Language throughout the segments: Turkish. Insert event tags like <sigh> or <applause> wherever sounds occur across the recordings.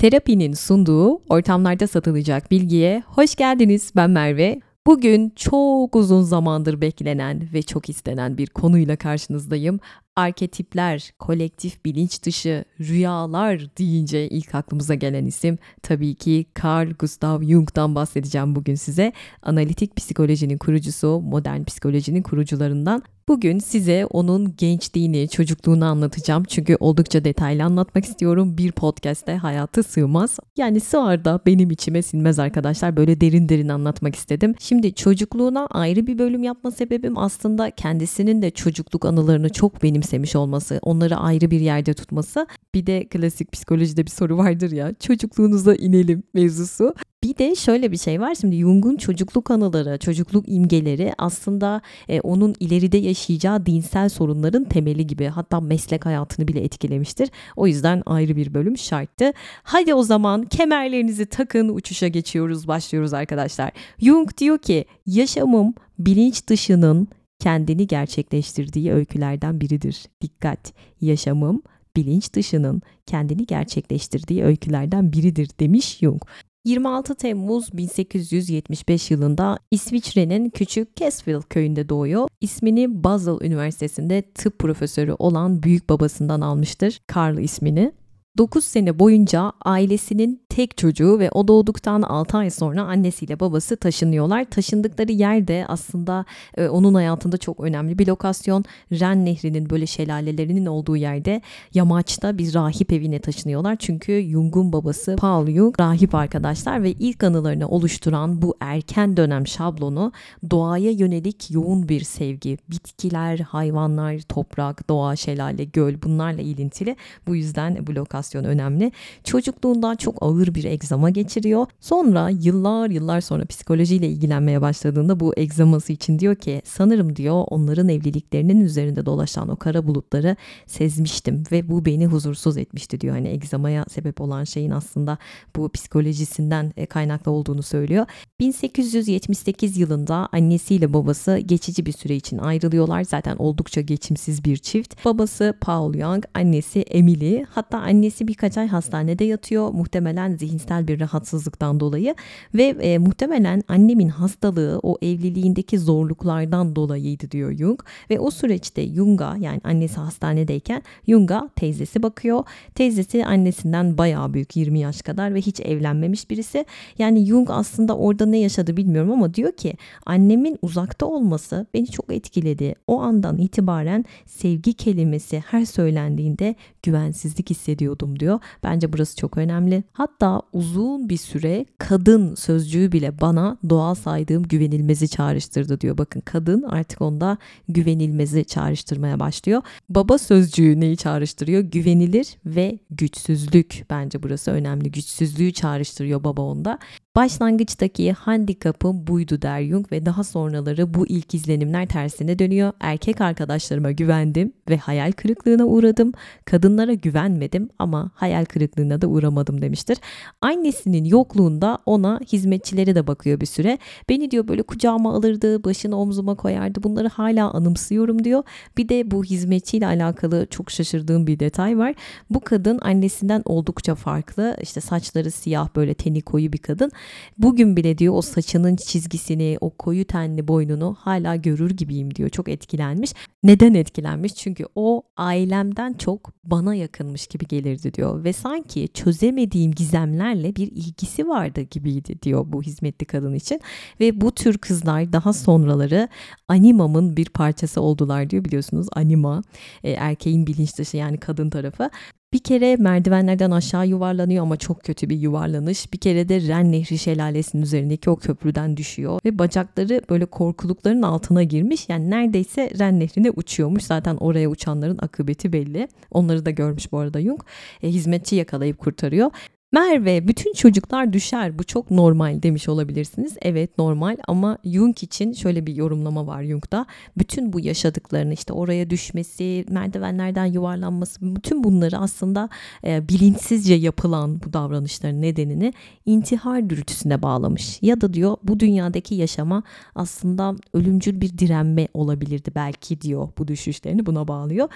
Terapinin sunduğu ortamlarda satılacak bilgiye hoş geldiniz. Ben Merve. Bugün çok uzun zamandır beklenen ve çok istenen bir konuyla karşınızdayım. Arketipler, kolektif bilinç dışı, rüyalar deyince ilk aklımıza gelen isim tabii ki Carl Gustav Jung'dan bahsedeceğim bugün size. Analitik psikolojinin kurucusu, modern psikolojinin kurucularından. Bugün size onun gençliğini, çocukluğunu anlatacağım. Çünkü oldukça detaylı anlatmak istiyorum. Bir podcast'te hayatı sığmaz. Yani sığar da benim içime sinmez arkadaşlar. Böyle derin derin anlatmak istedim. Şimdi çocukluğuna ayrı bir bölüm yapma sebebim aslında kendisinin de çocukluk anılarını çok benimsemiş olması, onları ayrı bir yerde tutması. Bir de klasik psikolojide bir soru vardır ya, çocukluğunuza inelim mevzusu. Bir de şöyle bir şey var. Şimdi Jung'un çocukluk anıları, çocukluk imgeleri aslında e, onun ileride yaşayacağı dinsel sorunların temeli gibi. Hatta meslek hayatını bile etkilemiştir. O yüzden ayrı bir bölüm şarttı. Hadi o zaman kemerlerinizi takın, uçuşa geçiyoruz, başlıyoruz arkadaşlar. Jung diyor ki yaşamım bilinç dışının kendini gerçekleştirdiği öykülerden biridir. Dikkat, yaşamım bilinç dışının kendini gerçekleştirdiği öykülerden biridir demiş Jung. 26 Temmuz 1875 yılında İsviçre'nin küçük Kesville köyünde doğuyor. İsmini Basel Üniversitesi'nde tıp profesörü olan büyük babasından almıştır. Karl ismini. 9 sene boyunca ailesinin tek çocuğu ve o doğduktan 6 ay sonra annesiyle babası taşınıyorlar. Taşındıkları yerde aslında e, onun hayatında çok önemli bir lokasyon. Ren Nehri'nin böyle şelalelerinin olduğu yerde yamaçta bir rahip evine taşınıyorlar. Çünkü Jung'un babası Paul Jung rahip arkadaşlar ve ilk anılarını oluşturan bu erken dönem şablonu doğaya yönelik yoğun bir sevgi. Bitkiler, hayvanlar, toprak, doğa, şelale, göl bunlarla ilintili. Bu yüzden bu lokasyon önemli. Çocukluğundan çok ağır ağır bir egzama geçiriyor. Sonra yıllar yıllar sonra psikolojiyle ilgilenmeye başladığında bu egzaması için diyor ki sanırım diyor onların evliliklerinin üzerinde dolaşan o kara bulutları sezmiştim ve bu beni huzursuz etmişti diyor. Hani egzamaya sebep olan şeyin aslında bu psikolojisinden e, kaynaklı olduğunu söylüyor. 1878 yılında annesiyle babası geçici bir süre için ayrılıyorlar. Zaten oldukça geçimsiz bir çift. Babası Paul Young, annesi Emily. Hatta annesi birkaç ay hastanede yatıyor. Muhtemelen zihinsel bir rahatsızlıktan dolayı ve e, muhtemelen annemin hastalığı o evliliğindeki zorluklardan dolayıydı diyor Jung ve o süreçte Jung'a yani annesi hastanedeyken Jung'a teyzesi bakıyor. Teyzesi annesinden bayağı büyük 20 yaş kadar ve hiç evlenmemiş birisi. Yani Jung aslında orada ne yaşadı bilmiyorum ama diyor ki annemin uzakta olması beni çok etkiledi. O andan itibaren sevgi kelimesi her söylendiğinde güvensizlik hissediyordum diyor. Bence burası çok önemli. Hatta uzun bir süre kadın sözcüğü bile bana doğal saydığım güvenilmezi çağrıştırdı diyor. Bakın kadın artık onda güvenilmezi çağrıştırmaya başlıyor. Baba sözcüğü neyi çağrıştırıyor? Güvenilir ve güçsüzlük. Bence burası önemli. Güçsüzlüğü çağrıştırıyor baba onda. Başlangıçtaki handikapım buydu der Jung ve daha sonraları bu ilk izlenimler tersine dönüyor. Erkek arkadaşlarıma güvendim ve hayal kırıklığına uğradım. Kadınlara güvenmedim ama hayal kırıklığına da uğramadım demiştir. Annesinin yokluğunda ona hizmetçileri de bakıyor bir süre. Beni diyor böyle kucağıma alırdı, başını omzuma koyardı. Bunları hala anımsıyorum diyor. Bir de bu hizmetçiyle alakalı çok şaşırdığım bir detay var. Bu kadın annesinden oldukça farklı. İşte saçları siyah böyle teni koyu bir kadın. Bugün bile diyor o saçının çizgisini, o koyu tenli boynunu hala görür gibiyim diyor. Çok etkilenmiş. Neden etkilenmiş? Çünkü o ailemden çok bana yakınmış gibi gelirdi diyor ve sanki çözemediğim gizemlerle bir ilgisi vardı gibiydi diyor bu hizmetli kadın için ve bu tür kızlar daha sonraları animamın bir parçası oldular diyor biliyorsunuz anima e, erkeğin bilinç dışı yani kadın tarafı bir kere merdivenlerden aşağı yuvarlanıyor ama çok kötü bir yuvarlanış. Bir kere de Ren Nehri şelalesinin üzerindeki o köprüden düşüyor ve bacakları böyle korkulukların altına girmiş. Yani neredeyse Ren Nehri'ne uçuyormuş. Zaten oraya uçanların akıbeti belli. Onları da görmüş bu arada Jung. E, hizmetçi yakalayıp kurtarıyor. Merve bütün çocuklar düşer bu çok normal demiş olabilirsiniz. Evet normal ama Jung için şöyle bir yorumlama var Jung'da. Bütün bu yaşadıklarını işte oraya düşmesi, merdivenlerden yuvarlanması bütün bunları aslında e, bilinçsizce yapılan bu davranışların nedenini intihar dürtüsüne bağlamış. Ya da diyor bu dünyadaki yaşama aslında ölümcül bir direnme olabilirdi belki diyor bu düşüşlerini buna bağlıyor.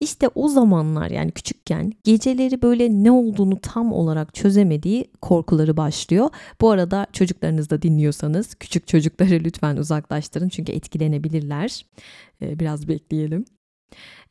İşte o zamanlar yani küçük çocukken geceleri böyle ne olduğunu tam olarak çözemediği korkuları başlıyor. Bu arada çocuklarınız da dinliyorsanız küçük çocukları <laughs> lütfen uzaklaştırın çünkü etkilenebilirler. Ee, biraz bekleyelim.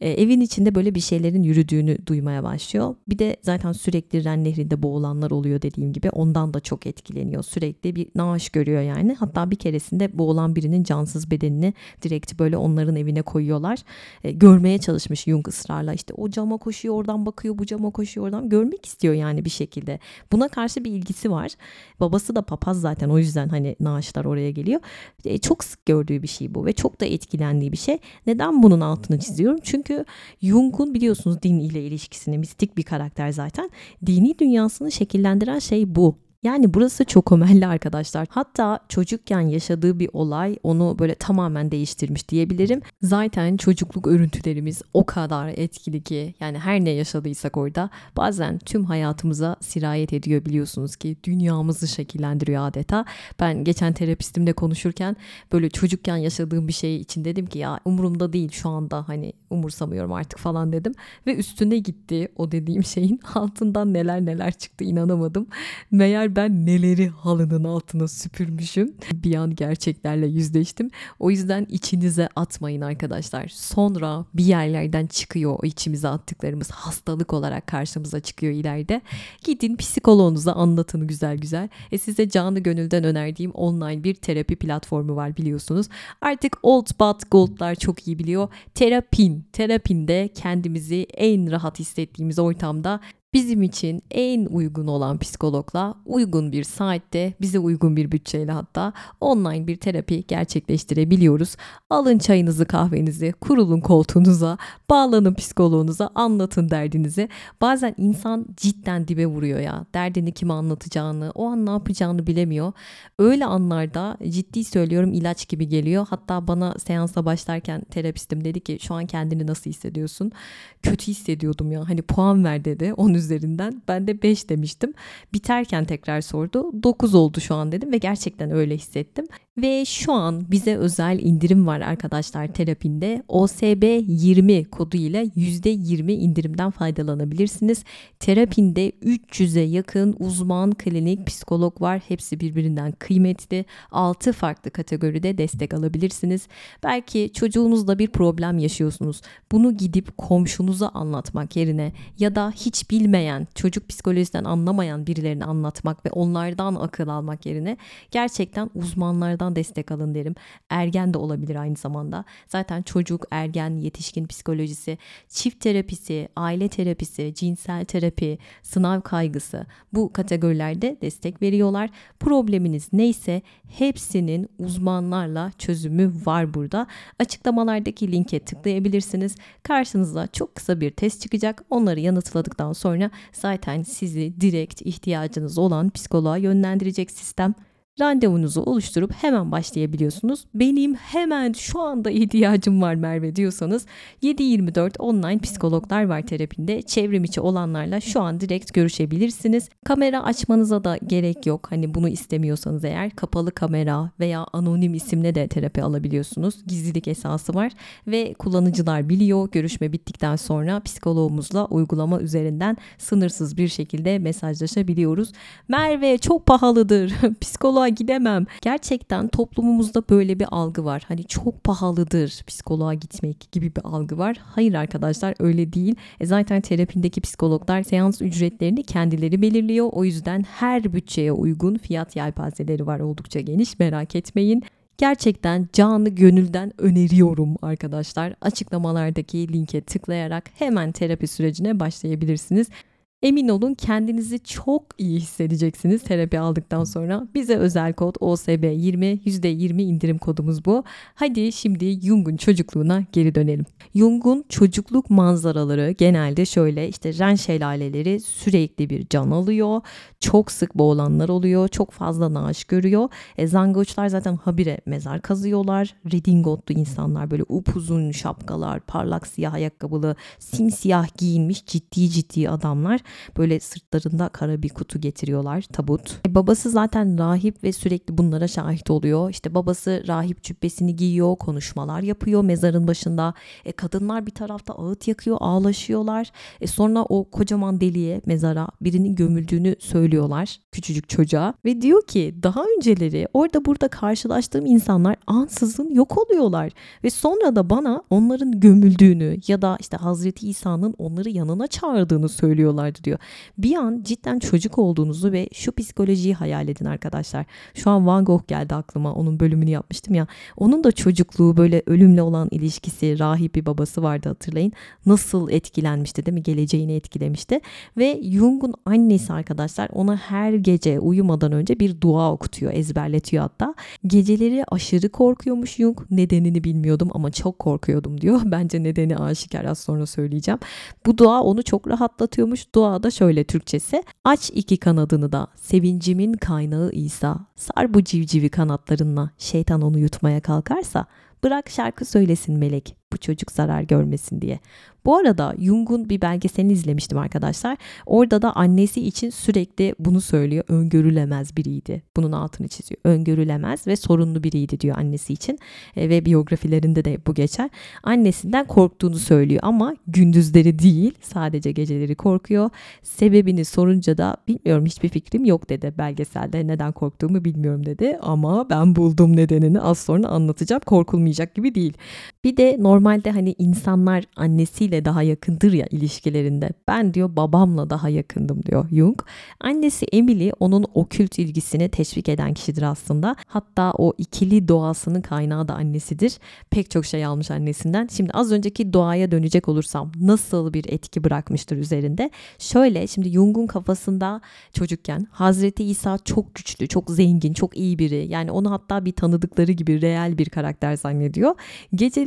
E, evin içinde böyle bir şeylerin yürüdüğünü duymaya başlıyor. Bir de zaten sürekli Ren Nehri'nde boğulanlar oluyor dediğim gibi. Ondan da çok etkileniyor. Sürekli bir naaş görüyor yani. Hatta bir keresinde boğulan birinin cansız bedenini direkt böyle onların evine koyuyorlar. E, görmeye çalışmış Jung ısrarla. İşte o cama koşuyor oradan bakıyor bu cama koşuyor oradan. Görmek istiyor yani bir şekilde. Buna karşı bir ilgisi var. Babası da papaz zaten o yüzden hani naaşlar oraya geliyor. E, çok sık gördüğü bir şey bu ve çok da etkilendiği bir şey. Neden bunun altını çiziyorum? Çünkü çünkü Jung'un biliyorsunuz din ile ilişkisini mistik bir karakter zaten. Dini dünyasını şekillendiren şey bu. Yani burası çok ömelli arkadaşlar. Hatta çocukken yaşadığı bir olay onu böyle tamamen değiştirmiş diyebilirim. Zaten çocukluk örüntülerimiz o kadar etkili ki yani her ne yaşadıysak orada bazen tüm hayatımıza sirayet ediyor biliyorsunuz ki dünyamızı şekillendiriyor adeta. Ben geçen terapistimle konuşurken böyle çocukken yaşadığım bir şey için dedim ki ya umurumda değil şu anda hani umursamıyorum artık falan dedim ve üstüne gitti o dediğim şeyin <laughs> altından neler neler çıktı inanamadım. Meğer ben neleri halının altına süpürmüşüm. Bir an gerçeklerle yüzleştim. O yüzden içinize atmayın arkadaşlar. Sonra bir yerlerden çıkıyor o içimize attıklarımız hastalık olarak karşımıza çıkıyor ileride. Gidin psikoloğunuza anlatın güzel güzel. E size canı gönülden önerdiğim online bir terapi platformu var biliyorsunuz. Artık old but gold'lar çok iyi biliyor. Terapin. Terapinde kendimizi en rahat hissettiğimiz ortamda bizim için en uygun olan psikologla uygun bir saatte bize uygun bir bütçeyle hatta online bir terapi gerçekleştirebiliyoruz. Alın çayınızı kahvenizi kurulun koltuğunuza bağlanın psikoloğunuza anlatın derdinizi. Bazen insan cidden dibe vuruyor ya derdini kime anlatacağını o an ne yapacağını bilemiyor. Öyle anlarda ciddi söylüyorum ilaç gibi geliyor. Hatta bana seansa başlarken terapistim dedi ki şu an kendini nasıl hissediyorsun? Kötü hissediyordum ya hani puan ver dedi. Onun üzerinden. Ben de 5 demiştim. Biterken tekrar sordu. 9 oldu şu an dedim ve gerçekten öyle hissettim. Ve şu an bize özel indirim var arkadaşlar terapinde. OSB 20 kodu ile %20 indirimden faydalanabilirsiniz. Terapinde 300'e yakın uzman klinik psikolog var. Hepsi birbirinden kıymetli. 6 farklı kategoride destek alabilirsiniz. Belki çocuğunuzla bir problem yaşıyorsunuz. Bunu gidip komşunuza anlatmak yerine ya da hiç bilmeyen, çocuk psikolojisinden anlamayan birilerine anlatmak ve onlardan akıl almak yerine gerçekten uzmanlardan uzmandan destek alın derim. Ergen de olabilir aynı zamanda. Zaten çocuk, ergen, yetişkin psikolojisi, çift terapisi, aile terapisi, cinsel terapi, sınav kaygısı bu kategorilerde destek veriyorlar. Probleminiz neyse hepsinin uzmanlarla çözümü var burada. Açıklamalardaki linke tıklayabilirsiniz. Karşınıza çok kısa bir test çıkacak. Onları yanıtladıktan sonra zaten sizi direkt ihtiyacınız olan psikoloğa yönlendirecek sistem randevunuzu oluşturup hemen başlayabiliyorsunuz. Benim hemen şu anda ihtiyacım var Merve diyorsanız 7-24 online psikologlar var terapinde. Çevrim içi olanlarla şu an direkt görüşebilirsiniz. Kamera açmanıza da gerek yok. Hani bunu istemiyorsanız eğer kapalı kamera veya anonim isimle de terapi alabiliyorsunuz. Gizlilik esası var ve kullanıcılar biliyor. Görüşme bittikten sonra psikoloğumuzla uygulama üzerinden sınırsız bir şekilde mesajlaşabiliyoruz. Merve çok pahalıdır. <laughs> Psikoloğa gidemem. Gerçekten toplumumuzda böyle bir algı var. Hani çok pahalıdır psikoloğa gitmek gibi bir algı var. Hayır arkadaşlar öyle değil. E zaten terapindeki psikologlar seans ücretlerini kendileri belirliyor. O yüzden her bütçeye uygun fiyat yelpazeleri var oldukça geniş merak etmeyin. Gerçekten canı gönülden öneriyorum arkadaşlar. Açıklamalardaki linke tıklayarak hemen terapi sürecine başlayabilirsiniz. Emin olun kendinizi çok iyi hissedeceksiniz terapi aldıktan sonra. Bize özel kod OSB20 %20 indirim kodumuz bu. Hadi şimdi Jung'un çocukluğuna geri dönelim. Jung'un çocukluk manzaraları genelde şöyle işte Ren şelaleleri sürekli bir can alıyor. Çok sık boğulanlar oluyor. Çok fazla naaş görüyor. E, zangoçlar zaten habire mezar kazıyorlar. Redingotlu insanlar böyle upuzun şapkalar, parlak siyah ayakkabılı, simsiyah giyinmiş ciddi ciddi adamlar Böyle sırtlarında kara bir kutu getiriyorlar tabut. E, babası zaten rahip ve sürekli bunlara şahit oluyor. İşte babası rahip cübbesini giyiyor, konuşmalar yapıyor mezarın başında. E, kadınlar bir tarafta ağıt yakıyor, ağlaşıyorlar. E, sonra o kocaman deliğe, mezara birinin gömüldüğünü söylüyorlar küçücük çocuğa. Ve diyor ki daha önceleri orada burada karşılaştığım insanlar ansızın yok oluyorlar. Ve sonra da bana onların gömüldüğünü ya da işte Hazreti İsa'nın onları yanına çağırdığını söylüyorlardı diyor. Bir an cidden çocuk olduğunuzu ve şu psikolojiyi hayal edin arkadaşlar. Şu an Van Gogh geldi aklıma. Onun bölümünü yapmıştım ya. Onun da çocukluğu böyle ölümle olan ilişkisi, rahip bir babası vardı hatırlayın. Nasıl etkilenmişti değil mi? Geleceğini etkilemişti. Ve Jung'un annesi arkadaşlar ona her gece uyumadan önce bir dua okutuyor, ezberletiyor hatta. Geceleri aşırı korkuyormuş Jung. Nedenini bilmiyordum ama çok korkuyordum diyor. <laughs> Bence nedeni aşikar az sonra söyleyeceğim. Bu dua onu çok rahatlatıyormuş. Dua da şöyle Türkçesi. Aç iki kanadını da sevincimin kaynağı İsa. Sar bu civcivi kanatlarınla şeytan onu yutmaya kalkarsa bırak şarkı söylesin melek bu çocuk zarar görmesin diye. Bu arada Jung'un bir belgeselini izlemiştim arkadaşlar. Orada da annesi için sürekli bunu söylüyor. Öngörülemez biriydi. Bunun altını çiziyor. Öngörülemez ve sorunlu biriydi diyor annesi için. E, ve biyografilerinde de bu geçer. Annesinden korktuğunu söylüyor ama gündüzleri değil sadece geceleri korkuyor. Sebebini sorunca da bilmiyorum hiçbir fikrim yok dedi belgeselde. Neden korktuğumu bilmiyorum dedi ama ben buldum nedenini az sonra anlatacağım. Korkulmayacak gibi değil. Bir de normalde hani insanlar annesiyle daha yakındır ya ilişkilerinde. Ben diyor babamla daha yakındım diyor Jung. Annesi Emily onun okült ilgisini teşvik eden kişidir aslında. Hatta o ikili doğasının kaynağı da annesidir. Pek çok şey almış annesinden. Şimdi az önceki doğaya dönecek olursam nasıl bir etki bırakmıştır üzerinde? Şöyle şimdi Jung'un kafasında çocukken Hazreti İsa çok güçlü, çok zengin, çok iyi biri. Yani onu hatta bir tanıdıkları gibi reel bir karakter zannediyor.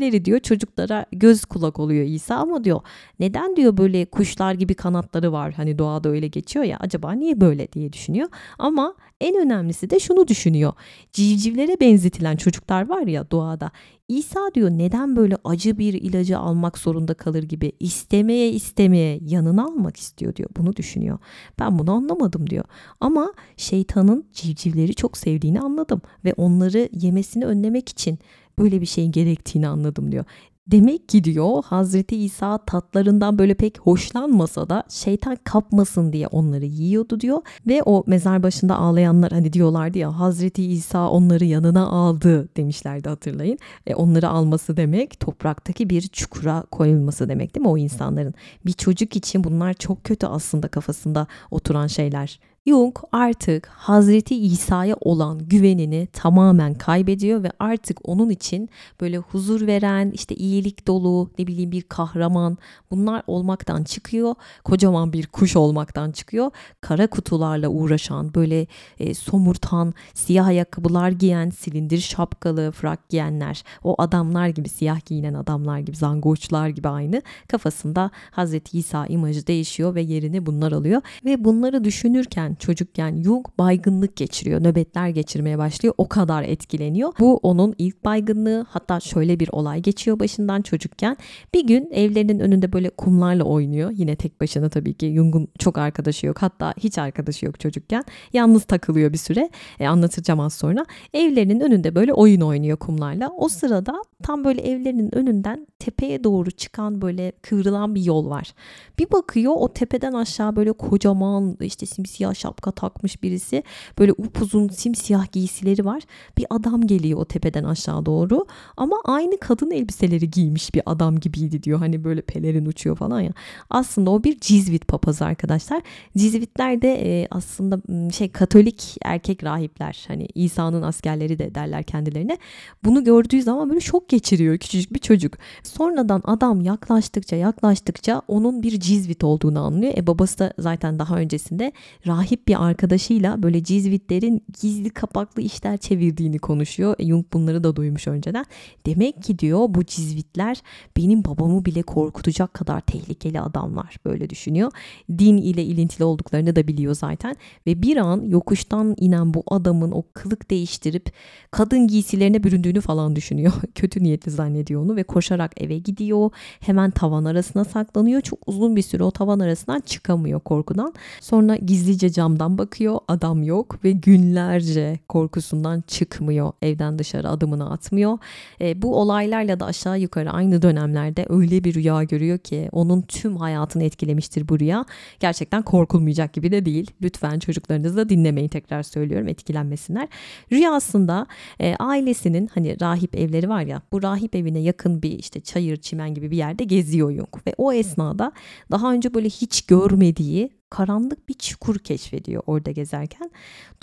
Geceleri diyor çocuklara göz kulak oluyor İsa ama diyor neden diyor böyle kuşlar gibi kanatları var hani doğada öyle geçiyor ya acaba niye böyle diye düşünüyor. Ama en önemlisi de şunu düşünüyor. Civcivlere benzetilen çocuklar var ya doğada. İsa diyor neden böyle acı bir ilacı almak zorunda kalır gibi istemeye istemeye yanına almak istiyor diyor. Bunu düşünüyor. Ben bunu anlamadım diyor. Ama şeytanın civcivleri çok sevdiğini anladım ve onları yemesini önlemek için böyle bir şeyin gerektiğini anladım diyor. Demek ki diyor Hazreti İsa tatlarından böyle pek hoşlanmasa da şeytan kapmasın diye onları yiyordu diyor. Ve o mezar başında ağlayanlar hani diyorlardı ya Hazreti İsa onları yanına aldı demişlerdi hatırlayın. E onları alması demek topraktaki bir çukura koyulması demek değil mi o insanların? Bir çocuk için bunlar çok kötü aslında kafasında oturan şeyler. Jung artık Hazreti İsa'ya olan güvenini tamamen kaybediyor ve artık onun için böyle huzur veren, işte iyilik dolu, ne bileyim bir kahraman bunlar olmaktan çıkıyor. Kocaman bir kuş olmaktan çıkıyor. Kara kutularla uğraşan, böyle e, somurtan, siyah ayakkabılar giyen, silindir şapkalı, frak giyenler, o adamlar gibi, siyah giyinen adamlar gibi, zangoçlar gibi aynı kafasında Hazreti İsa imajı değişiyor ve yerini bunlar alıyor ve bunları düşünürken çocukken Jung baygınlık geçiriyor. Nöbetler geçirmeye başlıyor. O kadar etkileniyor. Bu onun ilk baygınlığı. Hatta şöyle bir olay geçiyor başından çocukken. Bir gün evlerinin önünde böyle kumlarla oynuyor. Yine tek başına tabii ki. Jung'un çok arkadaşı yok. Hatta hiç arkadaşı yok çocukken. Yalnız takılıyor bir süre. E, anlatacağım az sonra. Evlerinin önünde böyle oyun oynuyor kumlarla. O sırada tam böyle evlerinin önünden tepeye doğru çıkan böyle kıvrılan bir yol var. Bir bakıyor o tepeden aşağı böyle kocaman işte simsiyah şapka takmış birisi. Böyle upuzun simsiyah giysileri var. Bir adam geliyor o tepeden aşağı doğru. Ama aynı kadın elbiseleri giymiş bir adam gibiydi diyor. Hani böyle pelerin uçuyor falan ya. Aslında o bir Cizvit papazı arkadaşlar. Cizvitler de e, aslında şey Katolik erkek rahipler. Hani İsa'nın askerleri de derler kendilerine. Bunu gördüğü zaman böyle şok geçiriyor küçücük bir çocuk. Sonradan adam yaklaştıkça yaklaştıkça onun bir Cizvit olduğunu anlıyor. E babası da zaten daha öncesinde rahip bir arkadaşıyla böyle Cizvitlerin gizli kapaklı işler çevirdiğini konuşuyor. E, Jung bunları da duymuş önceden. Demek ki diyor bu Cizvitler benim babamı bile korkutacak kadar tehlikeli adamlar böyle düşünüyor. Din ile ilintili olduklarını da biliyor zaten ve bir an yokuştan inen bu adamın o kılık değiştirip kadın giysilerine büründüğünü falan düşünüyor. <laughs> Kötü niyetli zannediyor onu ve koşarak eve gidiyor. Hemen tavan arasına saklanıyor. Çok uzun bir süre o tavan arasından çıkamıyor korkudan. Sonra gizlice camdan bakıyor. Adam yok ve günlerce korkusundan çıkmıyor. Evden dışarı adımını atmıyor. E, bu olaylarla da aşağı yukarı aynı dönemlerde öyle bir rüya görüyor ki onun tüm hayatını etkilemiştir bu rüya. Gerçekten korkulmayacak gibi de değil. Lütfen çocuklarınızı da dinlemeyin tekrar söylüyorum etkilenmesinler. Rüyasında e, ailesinin hani rahip evleri var ya bu rahip evine yakın bir işte çayır çimen gibi bir yerde geziyor Jung ve o esnada daha önce böyle hiç görmediği karanlık bir çukur keşfediyor orada gezerken.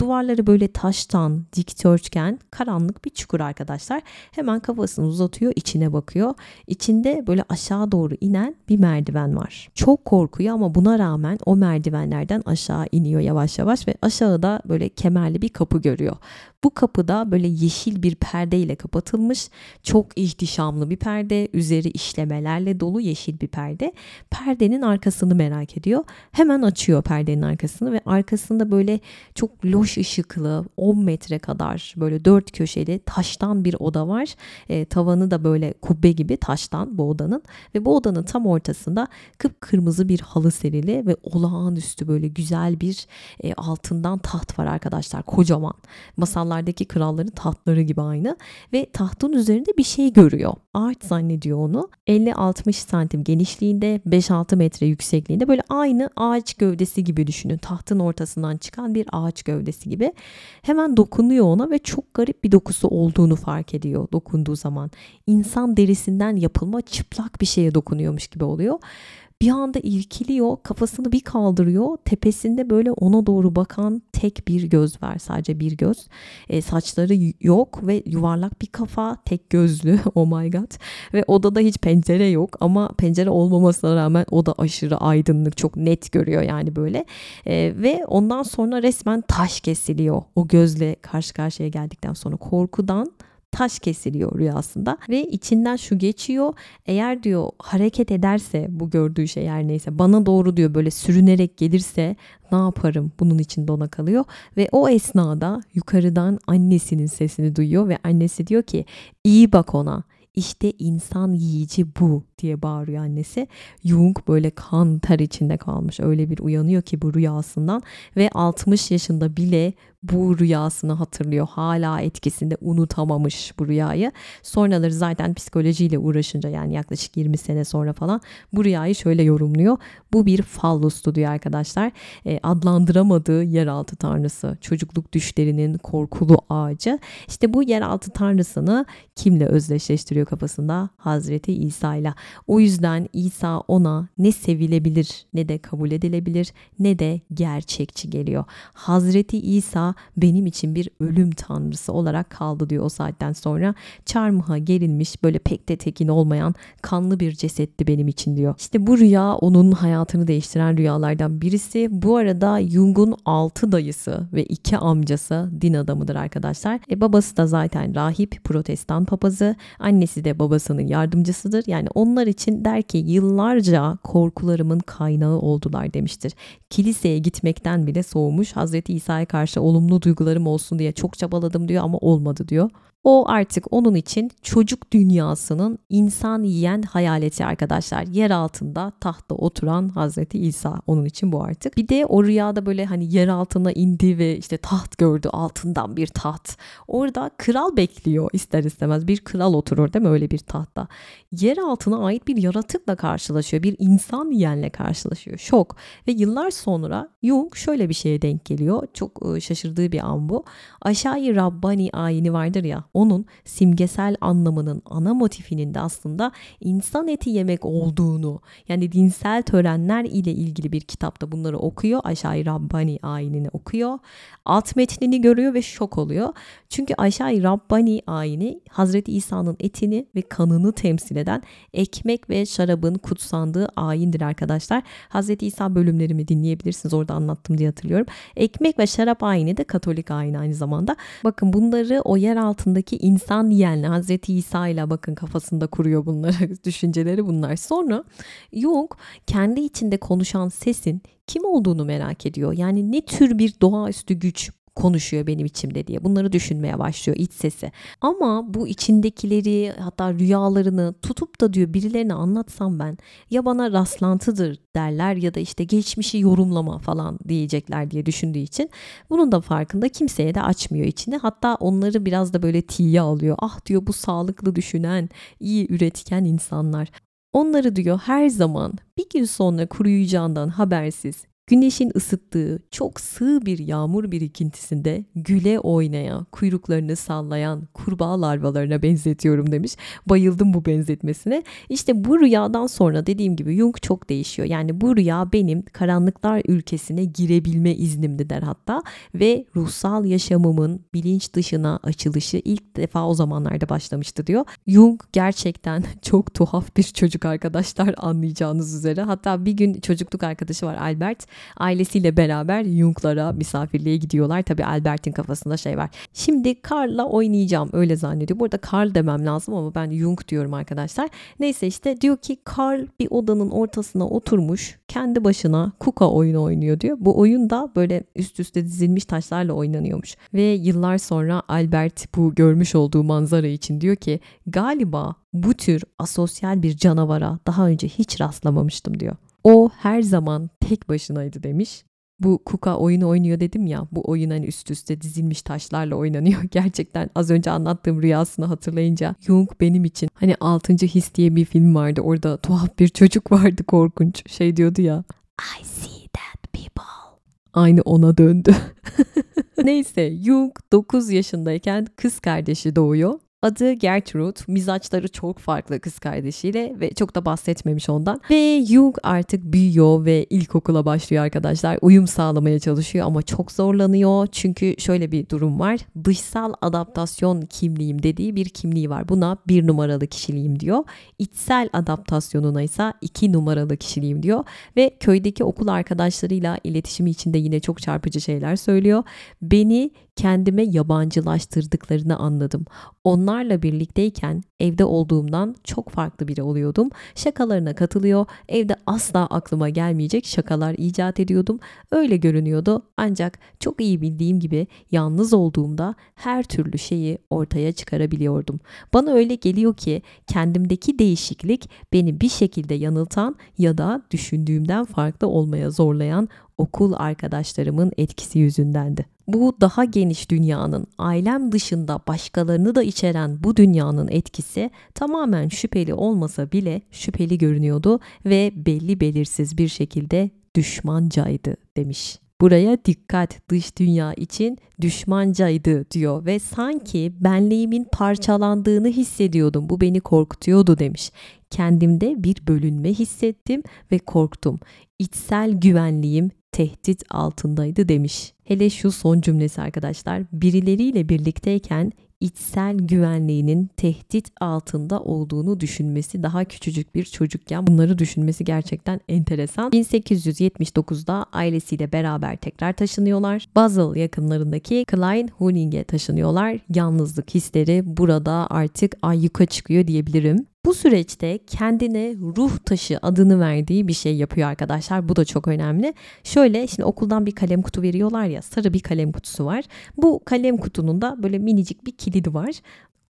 Duvarları böyle taştan, dikdörtgen, karanlık bir çukur arkadaşlar. Hemen kafasını uzatıyor, içine bakıyor. İçinde böyle aşağı doğru inen bir merdiven var. Çok korkuyor ama buna rağmen o merdivenlerden aşağı iniyor yavaş yavaş ve aşağıda böyle kemerli bir kapı görüyor. Bu kapıda böyle yeşil bir perdeyle kapatılmış. Çok ihtişamlı bir perde. Üzeri işlemelerle dolu yeşil bir perde. Perdenin arkasını merak ediyor. Hemen açıyor perdenin arkasını ve arkasında böyle çok loş ışıklı 10 metre kadar böyle dört köşeli taştan bir oda var. E, tavanı da böyle kubbe gibi taştan bu odanın ve bu odanın tam ortasında kıpkırmızı bir halı serili ve olağanüstü böyle güzel bir e, altından taht var arkadaşlar kocaman. Masal masallardaki kralların tahtları gibi aynı ve tahtın üzerinde bir şey görüyor. Ağaç zannediyor onu. 50-60 santim genişliğinde 5-6 metre yüksekliğinde böyle aynı ağaç gövdesi gibi düşünün. Tahtın ortasından çıkan bir ağaç gövdesi gibi. Hemen dokunuyor ona ve çok garip bir dokusu olduğunu fark ediyor dokunduğu zaman. İnsan derisinden yapılma çıplak bir şeye dokunuyormuş gibi oluyor bir anda irkiliyor, kafasını bir kaldırıyor. Tepesinde böyle ona doğru bakan tek bir göz var. Sadece bir göz. E, saçları yok ve yuvarlak bir kafa, tek gözlü. <laughs> oh my god. Ve odada hiç pencere yok ama pencere olmamasına rağmen o da aşırı aydınlık, çok net görüyor yani böyle. E, ve ondan sonra resmen taş kesiliyor. O gözle karşı karşıya geldikten sonra korkudan taş kesiliyor rüyasında ve içinden şu geçiyor. Eğer diyor hareket ederse bu gördüğü şey her neyse bana doğru diyor böyle sürünerek gelirse ne yaparım bunun için dona kalıyor ve o esnada yukarıdan annesinin sesini duyuyor ve annesi diyor ki iyi bak ona işte insan yiyici bu diye bağırıyor annesi. Jung böyle kan ter içinde kalmış. Öyle bir uyanıyor ki bu rüyasından ve 60 yaşında bile bu rüyasını hatırlıyor. Hala etkisinde unutamamış bu rüyayı. Sonraları zaten psikolojiyle uğraşınca yani yaklaşık 20 sene sonra falan bu rüyayı şöyle yorumluyor. Bu bir fallustu diyor arkadaşlar. E, adlandıramadığı yeraltı tanrısı. Çocukluk düşlerinin korkulu ağacı. İşte bu yeraltı tanrısını kimle özdeşleştiriyor kafasında? Hazreti İsa ile. O yüzden İsa ona ne sevilebilir ne de kabul edilebilir ne de gerçekçi geliyor. Hazreti İsa benim için bir ölüm tanrısı olarak kaldı diyor o saatten sonra. Çarmıha gerilmiş böyle pek de tekin olmayan kanlı bir cesetti benim için diyor. İşte bu rüya onun hayatını değiştiren rüyalardan birisi. Bu arada Jung'un altı dayısı ve iki amcası din adamıdır arkadaşlar. E, babası da zaten rahip, protestan papazı. Annesi de babasının yardımcısıdır. Yani onlar için der ki yıllarca korkularımın kaynağı oldular demiştir. Kiliseye gitmekten bile soğumuş. Hazreti İsa'ya karşı olumlu olumlu duygularım olsun diye çok çabaladım diyor ama olmadı diyor. O artık onun için çocuk dünyasının insan yiyen hayaleti arkadaşlar. Yer altında tahtta oturan Hazreti İsa onun için bu artık. Bir de o rüyada böyle hani yer altına indi ve işte taht gördü altından bir taht. Orada kral bekliyor ister istemez bir kral oturur değil mi öyle bir tahtta. Yer altına ait bir yaratıkla karşılaşıyor. Bir insan yiyenle karşılaşıyor. Şok. Ve yıllar sonra Jung şöyle bir şeye denk geliyor. Çok şaşırdığı bir an bu. Aşağı Rabbani ayini vardır ya onun simgesel anlamının ana motifinin de aslında insan eti yemek olduğunu yani dinsel törenler ile ilgili bir kitapta bunları okuyor. Aşağı Rabbani ayinini okuyor. Alt metnini görüyor ve şok oluyor. Çünkü Aşağı Rabbani ayini Hazreti İsa'nın etini ve kanını temsil eden ekmek ve şarabın kutsandığı ayindir arkadaşlar. Hazreti İsa bölümlerimi dinleyebilirsiniz. Orada anlattım diye hatırlıyorum. Ekmek ve şarap ayini de Katolik ayini aynı zamanda. Bakın bunları o yer altındaki insan yiyenle Hazreti İsa ile bakın kafasında kuruyor bunları. <laughs> Düşünceleri bunlar. Sonra Jung kendi içinde konuşan sesin kim olduğunu merak ediyor. Yani ne tür bir doğaüstü güç konuşuyor benim içimde diye. Bunları düşünmeye başlıyor iç sesi. Ama bu içindekileri hatta rüyalarını tutup da diyor birilerine anlatsam ben ya bana rastlantıdır derler ya da işte geçmişi yorumlama falan diyecekler diye düşündüğü için bunun da farkında kimseye de açmıyor içini. Hatta onları biraz da böyle tiye alıyor. Ah diyor bu sağlıklı düşünen, iyi üretken insanlar. Onları diyor her zaman bir gün sonra kuruyacağından habersiz Güneşin ısıttığı çok sığ bir yağmur birikintisinde güle oynaya, kuyruklarını sallayan kurbağa larvalarına benzetiyorum demiş. Bayıldım bu benzetmesine. İşte bu rüyadan sonra dediğim gibi Jung çok değişiyor. Yani bu rüya benim karanlıklar ülkesine girebilme iznimdi der hatta ve ruhsal yaşamımın bilinç dışına açılışı ilk defa o zamanlarda başlamıştı diyor. Jung gerçekten <laughs> çok tuhaf bir çocuk arkadaşlar anlayacağınız üzere. Hatta bir gün çocukluk arkadaşı var Albert ailesiyle beraber Jung'lara misafirliğe gidiyorlar. Tabii Albert'in kafasında şey var. Şimdi Carl'la oynayacağım öyle zannediyor. Burada Carl demem lazım ama ben Jung diyorum arkadaşlar. Neyse işte diyor ki Carl bir odanın ortasına oturmuş kendi başına kuka oyunu oynuyor diyor. Bu oyun da böyle üst üste dizilmiş taşlarla oynanıyormuş. Ve yıllar sonra Albert bu görmüş olduğu manzara için diyor ki galiba bu tür asosyal bir canavara daha önce hiç rastlamamıştım diyor. O her zaman tek başınaydı demiş. Bu Kuka oyunu oynuyor dedim ya. Bu oyun hani üst üste dizilmiş taşlarla oynanıyor. <laughs> Gerçekten az önce anlattığım rüyasını hatırlayınca Jung benim için hani 6. His diye bir film vardı. Orada tuhaf bir çocuk <laughs> vardı korkunç. Şey diyordu ya. I see that people. Aynı ona döndü. <laughs> Neyse Jung 9 yaşındayken kız kardeşi doğuyor. Adı Gertrude. Mizaçları çok farklı kız kardeşiyle ve çok da bahsetmemiş ondan. Ve Jung artık büyüyor ve ilkokula başlıyor arkadaşlar. Uyum sağlamaya çalışıyor ama çok zorlanıyor. Çünkü şöyle bir durum var. Dışsal adaptasyon kimliğim dediği bir kimliği var. Buna bir numaralı kişiliğim diyor. İçsel adaptasyonuna ise iki numaralı kişiliğim diyor. Ve köydeki okul arkadaşlarıyla iletişimi içinde yine çok çarpıcı şeyler söylüyor. Beni kendime yabancılaştırdıklarını anladım. Onlarla birlikteyken evde olduğumdan çok farklı biri oluyordum. Şakalarına katılıyor, evde asla aklıma gelmeyecek şakalar icat ediyordum. Öyle görünüyordu ancak çok iyi bildiğim gibi yalnız olduğumda her türlü şeyi ortaya çıkarabiliyordum. Bana öyle geliyor ki kendimdeki değişiklik beni bir şekilde yanıltan ya da düşündüğümden farklı olmaya zorlayan okul arkadaşlarımın etkisi yüzündendi. Bu daha geniş dünyanın, ailem dışında başkalarını da içeren bu dünyanın etkisi tamamen şüpheli olmasa bile şüpheli görünüyordu ve belli belirsiz bir şekilde düşmancaydı demiş. Buraya dikkat dış dünya için düşmancaydı diyor ve sanki benliğimin parçalandığını hissediyordum. Bu beni korkutuyordu demiş. Kendimde bir bölünme hissettim ve korktum. İçsel güvenliğim tehdit altındaydı demiş. Hele şu son cümlesi arkadaşlar. Birileriyle birlikteyken içsel güvenliğinin tehdit altında olduğunu düşünmesi daha küçücük bir çocukken bunları düşünmesi gerçekten enteresan. 1879'da ailesiyle beraber tekrar taşınıyorlar. Basel yakınlarındaki Klein Huning'e taşınıyorlar. Yalnızlık hisleri burada artık ayyuka çıkıyor diyebilirim. Bu süreçte kendine ruh taşı adını verdiği bir şey yapıyor arkadaşlar. Bu da çok önemli. Şöyle şimdi okuldan bir kalem kutu veriyorlar ya sarı bir kalem kutusu var. Bu kalem kutunun da böyle minicik bir kilidi var.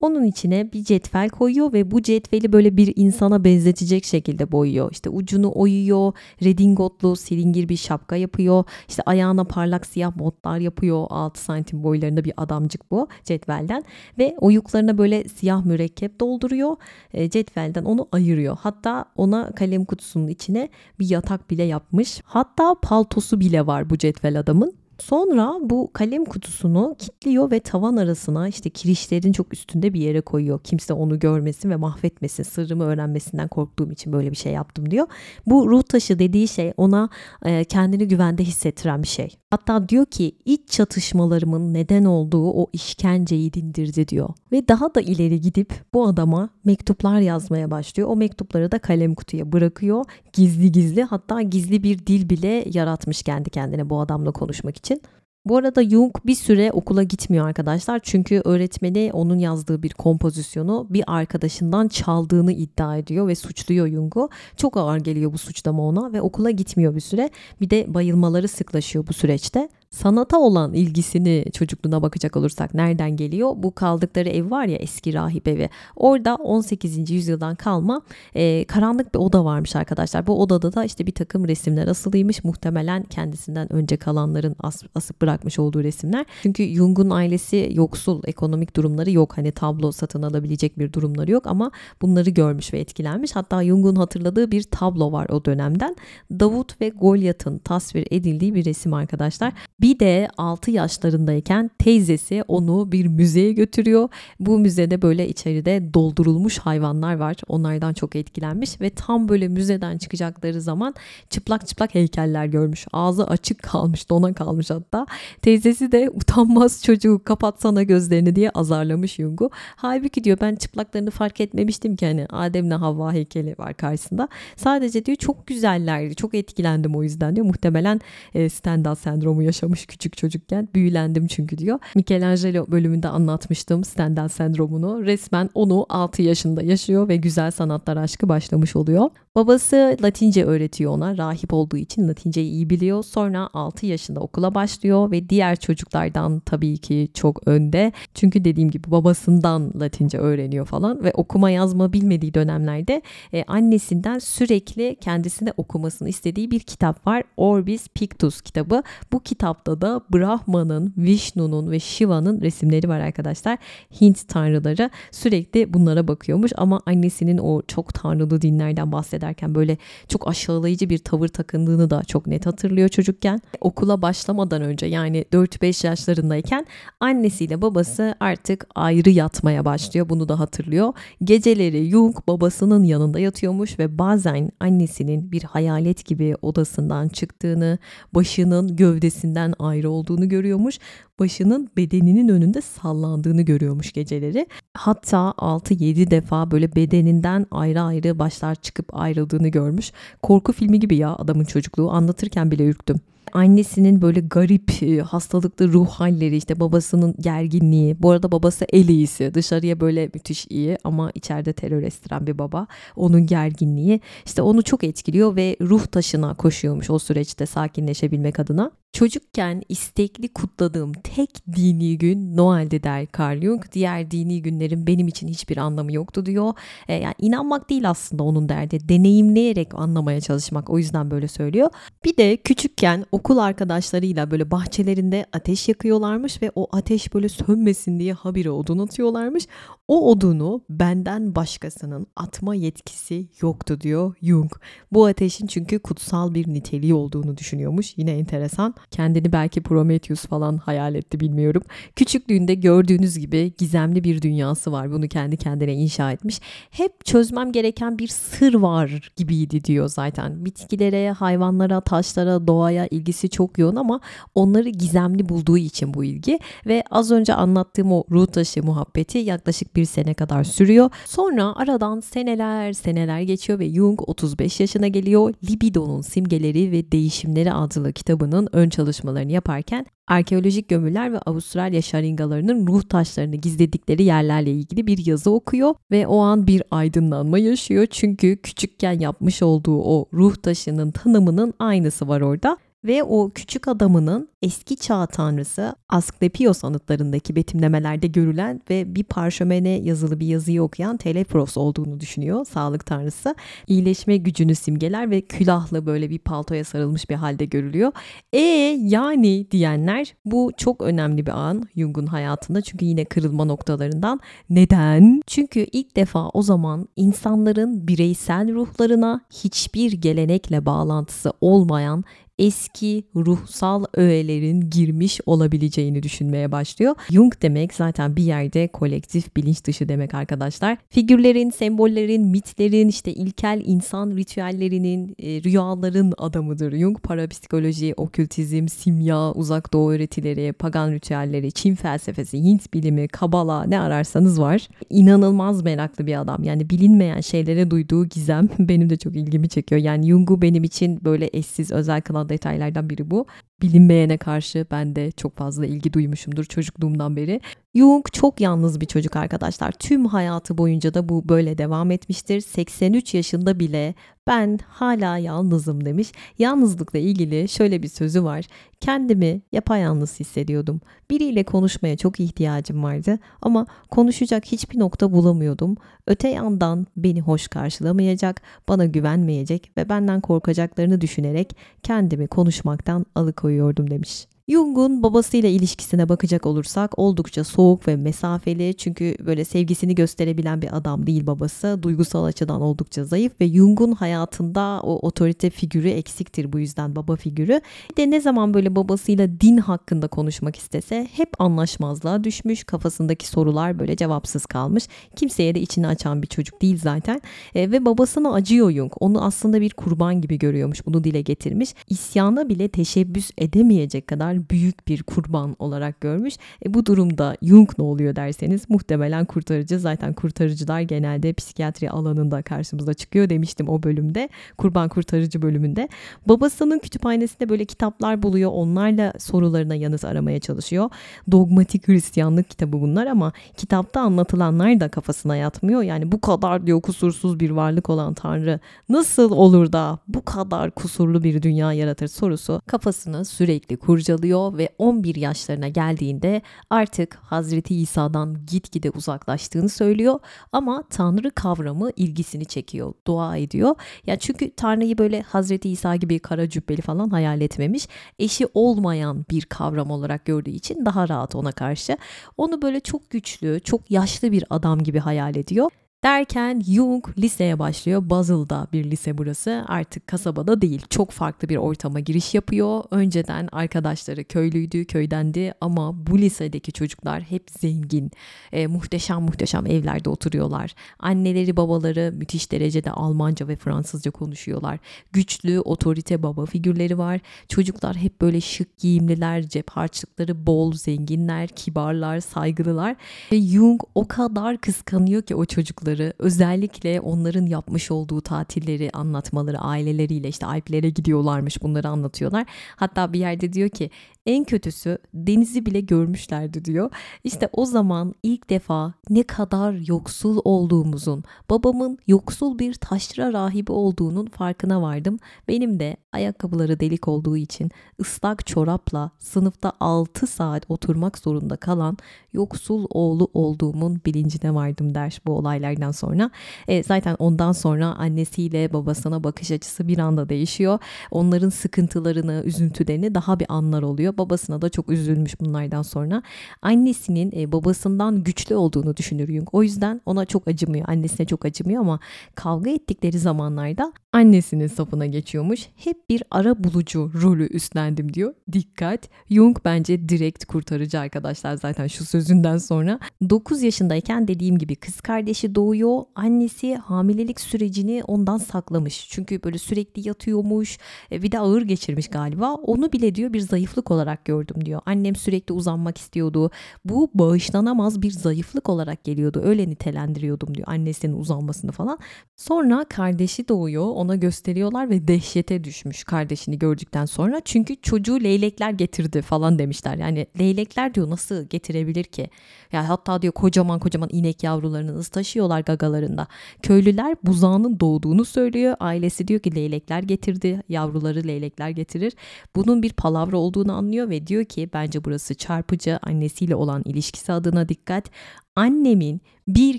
Onun içine bir cetvel koyuyor ve bu cetveli böyle bir insana benzetecek şekilde boyuyor. İşte ucunu oyuyor, redingotlu silingir bir şapka yapıyor. İşte ayağına parlak siyah botlar yapıyor. 6 santim boylarında bir adamcık bu cetvelden. Ve oyuklarına böyle siyah mürekkep dolduruyor. E, cetvelden onu ayırıyor. Hatta ona kalem kutusunun içine bir yatak bile yapmış. Hatta paltosu bile var bu cetvel adamın. Sonra bu kalem kutusunu kilitliyor ve tavan arasına işte kirişlerin çok üstünde bir yere koyuyor. Kimse onu görmesin ve mahvetmesin. Sırrımı öğrenmesinden korktuğum için böyle bir şey yaptım diyor. Bu ruh taşı dediği şey ona e, kendini güvende hissettiren bir şey. Hatta diyor ki iç çatışmalarımın neden olduğu o işkenceyi dindirdi diyor. Ve daha da ileri gidip bu adama mektuplar yazmaya başlıyor. O mektupları da kalem kutuya bırakıyor. Gizli gizli hatta gizli bir dil bile yaratmış kendi kendine bu adamla konuşmak için. Bu arada Jung bir süre okula gitmiyor arkadaşlar. Çünkü öğretmeni onun yazdığı bir kompozisyonu bir arkadaşından çaldığını iddia ediyor ve suçluyor Jung'u. Çok ağır geliyor bu suçlama ona ve okula gitmiyor bir süre. Bir de bayılmaları sıklaşıyor bu süreçte. Sanata olan ilgisini çocukluğuna bakacak olursak nereden geliyor? Bu kaldıkları ev var ya eski rahip evi. Orada 18. yüzyıldan kalma e, karanlık bir oda varmış arkadaşlar. Bu odada da işte bir takım resimler asılıymış. Muhtemelen kendisinden önce kalanların as, asıp bırakmış olduğu resimler. Çünkü Jung'un ailesi yoksul, ekonomik durumları yok. Hani tablo satın alabilecek bir durumları yok ama bunları görmüş ve etkilenmiş. Hatta Jung'un hatırladığı bir tablo var o dönemden. Davut ve Golyat'ın tasvir edildiği bir resim arkadaşlar. Bir de 6 yaşlarındayken teyzesi onu bir müzeye götürüyor. Bu müzede böyle içeride doldurulmuş hayvanlar var. Onlardan çok etkilenmiş ve tam böyle müzeden çıkacakları zaman çıplak çıplak heykeller görmüş. Ağzı açık kalmış, dona kalmış hatta. Teyzesi de utanmaz çocuğu kapatsana gözlerini diye azarlamış Jung'u. Halbuki diyor ben çıplaklarını fark etmemiştim ki hani Adem'le Havva heykeli var karşısında. Sadece diyor çok güzellerdi. Çok etkilendim o yüzden diyor. Muhtemelen e, Stendhal sendromu yaşamış küçük çocukken. Büyülendim çünkü diyor. Michelangelo bölümünde anlatmıştım Stendhal sendromunu. Resmen onu 6 yaşında yaşıyor ve güzel sanatlar aşkı başlamış oluyor. Babası Latince öğretiyor ona. Rahip olduğu için Latinceyi iyi biliyor. Sonra 6 yaşında okula başlıyor ve diğer çocuklardan tabii ki çok önde. Çünkü dediğim gibi babasından Latince öğreniyor falan ve okuma yazma bilmediği dönemlerde e, annesinden sürekli kendisine okumasını istediği bir kitap var. Orbis Pictus kitabı. Bu kitapta da Brahma'nın, Vishnu'nun ve Shiva'nın resimleri var arkadaşlar. Hint tanrıları sürekli bunlara bakıyormuş ama annesinin o çok tanrılı dinlerden bahsederken böyle çok aşağılayıcı bir tavır takındığını da çok net hatırlıyor çocukken. Okula başlamadan önce yani 4-5 yaşlarındayken annesiyle babası artık ayrı yatmaya başlıyor. Bunu da hatırlıyor. Geceleri Jung babasının yanında yatıyormuş ve bazen annesinin bir hayalet gibi odasından çıktığını, başının gövdesinden ayrı olduğunu görüyormuş. Başının bedeninin önünde sallandığını görüyormuş geceleri. Hatta 6-7 defa böyle bedeninden ayrı ayrı başlar çıkıp ayrıldığını görmüş. Korku filmi gibi ya adamın çocukluğu anlatırken bile ürktüm annesinin böyle garip e, hastalıklı ruh halleri işte babasının gerginliği bu arada babası el iyisi dışarıya böyle müthiş iyi ama içeride terör estiren bir baba onun gerginliği işte onu çok etkiliyor ve ruh taşına koşuyormuş o süreçte sakinleşebilmek adına. Çocukken istekli kutladığım tek dini gün Noel'de der Carl Jung. Diğer dini günlerin benim için hiçbir anlamı yoktu diyor. E, yani inanmak değil aslında onun derdi. Deneyimleyerek anlamaya çalışmak. O yüzden böyle söylüyor. Bir de küçükken okul arkadaşlarıyla böyle bahçelerinde ateş yakıyorlarmış ve o ateş böyle sönmesin diye habire odun atıyorlarmış. O odunu benden başkasının atma yetkisi yoktu diyor Jung. Bu ateşin çünkü kutsal bir niteliği olduğunu düşünüyormuş. Yine enteresan. Kendini belki Prometheus falan hayal etti bilmiyorum. Küçüklüğünde gördüğünüz gibi gizemli bir dünyası var. Bunu kendi kendine inşa etmiş. Hep çözmem gereken bir sır var gibiydi diyor zaten. Bitkilere, hayvanlara, taşlara, doğaya ilgisi çok yoğun ama onları gizemli bulduğu için bu ilgi ve az önce anlattığım o ruh taşı muhabbeti yaklaşık bir sene kadar sürüyor. Sonra aradan seneler seneler geçiyor ve Jung 35 yaşına geliyor. Libidonun simgeleri ve değişimleri adlı kitabının ön çalışmalarını yaparken arkeolojik gömüler ve Avustralya şaringalarının ruh taşlarını gizledikleri yerlerle ilgili bir yazı okuyor ve o an bir aydınlanma yaşıyor. Çünkü küçükken yapmış olduğu o ruh taşının tanımının aynısı var orada ve o küçük adamının eski çağ tanrısı Asklepios anıtlarındaki betimlemelerde görülen ve bir parşömene yazılı bir yazıyı okuyan Telepros olduğunu düşünüyor sağlık tanrısı. İyileşme gücünü simgeler ve külahlı böyle bir paltoya sarılmış bir halde görülüyor. E yani diyenler bu çok önemli bir an Jung'un hayatında çünkü yine kırılma noktalarından. Neden? Çünkü ilk defa o zaman insanların bireysel ruhlarına hiçbir gelenekle bağlantısı olmayan eski ruhsal öğelerin girmiş olabileceğini düşünmeye başlıyor. Jung demek zaten bir yerde kolektif bilinç dışı demek arkadaşlar. Figürlerin, sembollerin, mitlerin, işte ilkel insan ritüellerinin, e, rüyaların adamıdır. Jung parapsikoloji, okültizm, simya, uzak doğu öğretileri, pagan ritüelleri, Çin felsefesi, Hint bilimi, kabala ne ararsanız var. İnanılmaz meraklı bir adam. Yani bilinmeyen şeylere duyduğu gizem <laughs> benim de çok ilgimi çekiyor. Yani Jung'u benim için böyle eşsiz özel kılan detaylardan biri bu. Bilinmeyene karşı ben de çok fazla ilgi duymuşumdur çocukluğumdan beri. Jung çok yalnız bir çocuk arkadaşlar. Tüm hayatı boyunca da bu böyle devam etmiştir. 83 yaşında bile ben hala yalnızım demiş. Yalnızlıkla ilgili şöyle bir sözü var. Kendimi yapayalnız hissediyordum. Biriyle konuşmaya çok ihtiyacım vardı ama konuşacak hiçbir nokta bulamıyordum. Öte yandan beni hoş karşılamayacak, bana güvenmeyecek ve benden korkacaklarını düşünerek kendimi konuşmaktan alıkoyuyordum demiş. Jung'un babasıyla ilişkisine bakacak olursak oldukça soğuk ve mesafeli çünkü böyle sevgisini gösterebilen bir adam değil babası. Duygusal açıdan oldukça zayıf ve Jung'un hayatında o otorite figürü eksiktir bu yüzden baba figürü. Bir de ne zaman böyle babasıyla din hakkında konuşmak istese hep anlaşmazlığa düşmüş. Kafasındaki sorular böyle cevapsız kalmış. Kimseye de içini açan bir çocuk değil zaten. E, ve babasına acıyor Jung. Onu aslında bir kurban gibi görüyormuş. Bunu dile getirmiş. İsyana bile teşebbüs edemeyecek kadar büyük bir kurban olarak görmüş. E, bu durumda Jung ne oluyor derseniz muhtemelen kurtarıcı. Zaten kurtarıcılar genelde psikiyatri alanında karşımıza çıkıyor demiştim o bölümde. Kurban kurtarıcı bölümünde. Babasının kütüphanesinde böyle kitaplar buluyor. Onlarla sorularına yanıt aramaya çalışıyor. Dogmatik Hristiyanlık kitabı bunlar ama kitapta anlatılanlar da kafasına yatmıyor. Yani bu kadar diyor kusursuz bir varlık olan Tanrı nasıl olur da bu kadar kusurlu bir dünya yaratır sorusu kafasını sürekli kurcalıyor alıyor ve 11 yaşlarına geldiğinde artık Hazreti İsa'dan gitgide uzaklaştığını söylüyor ama Tanrı kavramı ilgisini çekiyor, dua ediyor. Ya çünkü Tanrı'yı böyle Hazreti İsa gibi kara cübbeli falan hayal etmemiş. Eşi olmayan bir kavram olarak gördüğü için daha rahat ona karşı. Onu böyle çok güçlü, çok yaşlı bir adam gibi hayal ediyor. Derken Jung liseye başlıyor. Basel'da bir lise burası. Artık kasabada değil. Çok farklı bir ortama giriş yapıyor. Önceden arkadaşları köylüydü, köydendi ama bu lisedeki çocuklar hep zengin. E, muhteşem muhteşem evlerde oturuyorlar. Anneleri babaları müthiş derecede Almanca ve Fransızca konuşuyorlar. Güçlü otorite baba figürleri var. Çocuklar hep böyle şık giyimliler, cep harçlıkları bol, zenginler, kibarlar, saygılılar. Ve Jung o kadar kıskanıyor ki o çocukları yaptıkları, özellikle onların yapmış olduğu tatilleri anlatmaları aileleriyle işte Alplere gidiyorlarmış bunları anlatıyorlar. Hatta bir yerde diyor ki en kötüsü denizi bile görmüşlerdi diyor. İşte o zaman ilk defa ne kadar yoksul olduğumuzun, babamın yoksul bir taşra rahibi olduğunun farkına vardım. Benim de ayakkabıları delik olduğu için ıslak çorapla sınıfta 6 saat oturmak zorunda kalan yoksul oğlu olduğumun bilincine vardım der bu olaylardan sonra. E, zaten ondan sonra annesiyle babasına bakış açısı bir anda değişiyor. Onların sıkıntılarını, üzüntülerini daha bir anlar oluyor babasına da çok üzülmüş bunlardan sonra. Annesinin e, babasından güçlü olduğunu düşünür Jung. O yüzden ona çok acımıyor. Annesine çok acımıyor ama kavga ettikleri zamanlarda annesinin safına geçiyormuş. Hep bir ara bulucu rolü üstlendim diyor. Dikkat. Jung bence direkt kurtarıcı arkadaşlar zaten şu sözünden sonra. 9 yaşındayken dediğim gibi kız kardeşi doğuyor. Annesi hamilelik sürecini ondan saklamış. Çünkü böyle sürekli yatıyormuş. E, bir de ağır geçirmiş galiba. Onu bile diyor bir zayıflık olarak gördüm diyor. Annem sürekli uzanmak istiyordu. Bu bağışlanamaz bir zayıflık olarak geliyordu. Öyle nitelendiriyordum diyor annesinin uzanmasını falan. Sonra kardeşi doğuyor. Ona gösteriyorlar ve dehşete düşmüş kardeşini gördükten sonra. Çünkü çocuğu leylekler getirdi falan demişler. Yani leylekler diyor nasıl getirebilir ki? Yani hatta diyor kocaman kocaman inek yavrularını taşıyorlar gagalarında. Köylüler buzağının doğduğunu söylüyor. Ailesi diyor ki leylekler getirdi. Yavruları leylekler getirir. Bunun bir palavra olduğunu anlıyor ve diyor ki bence burası çarpıcı. Annesiyle olan ilişkisi adına dikkat. Annemin bir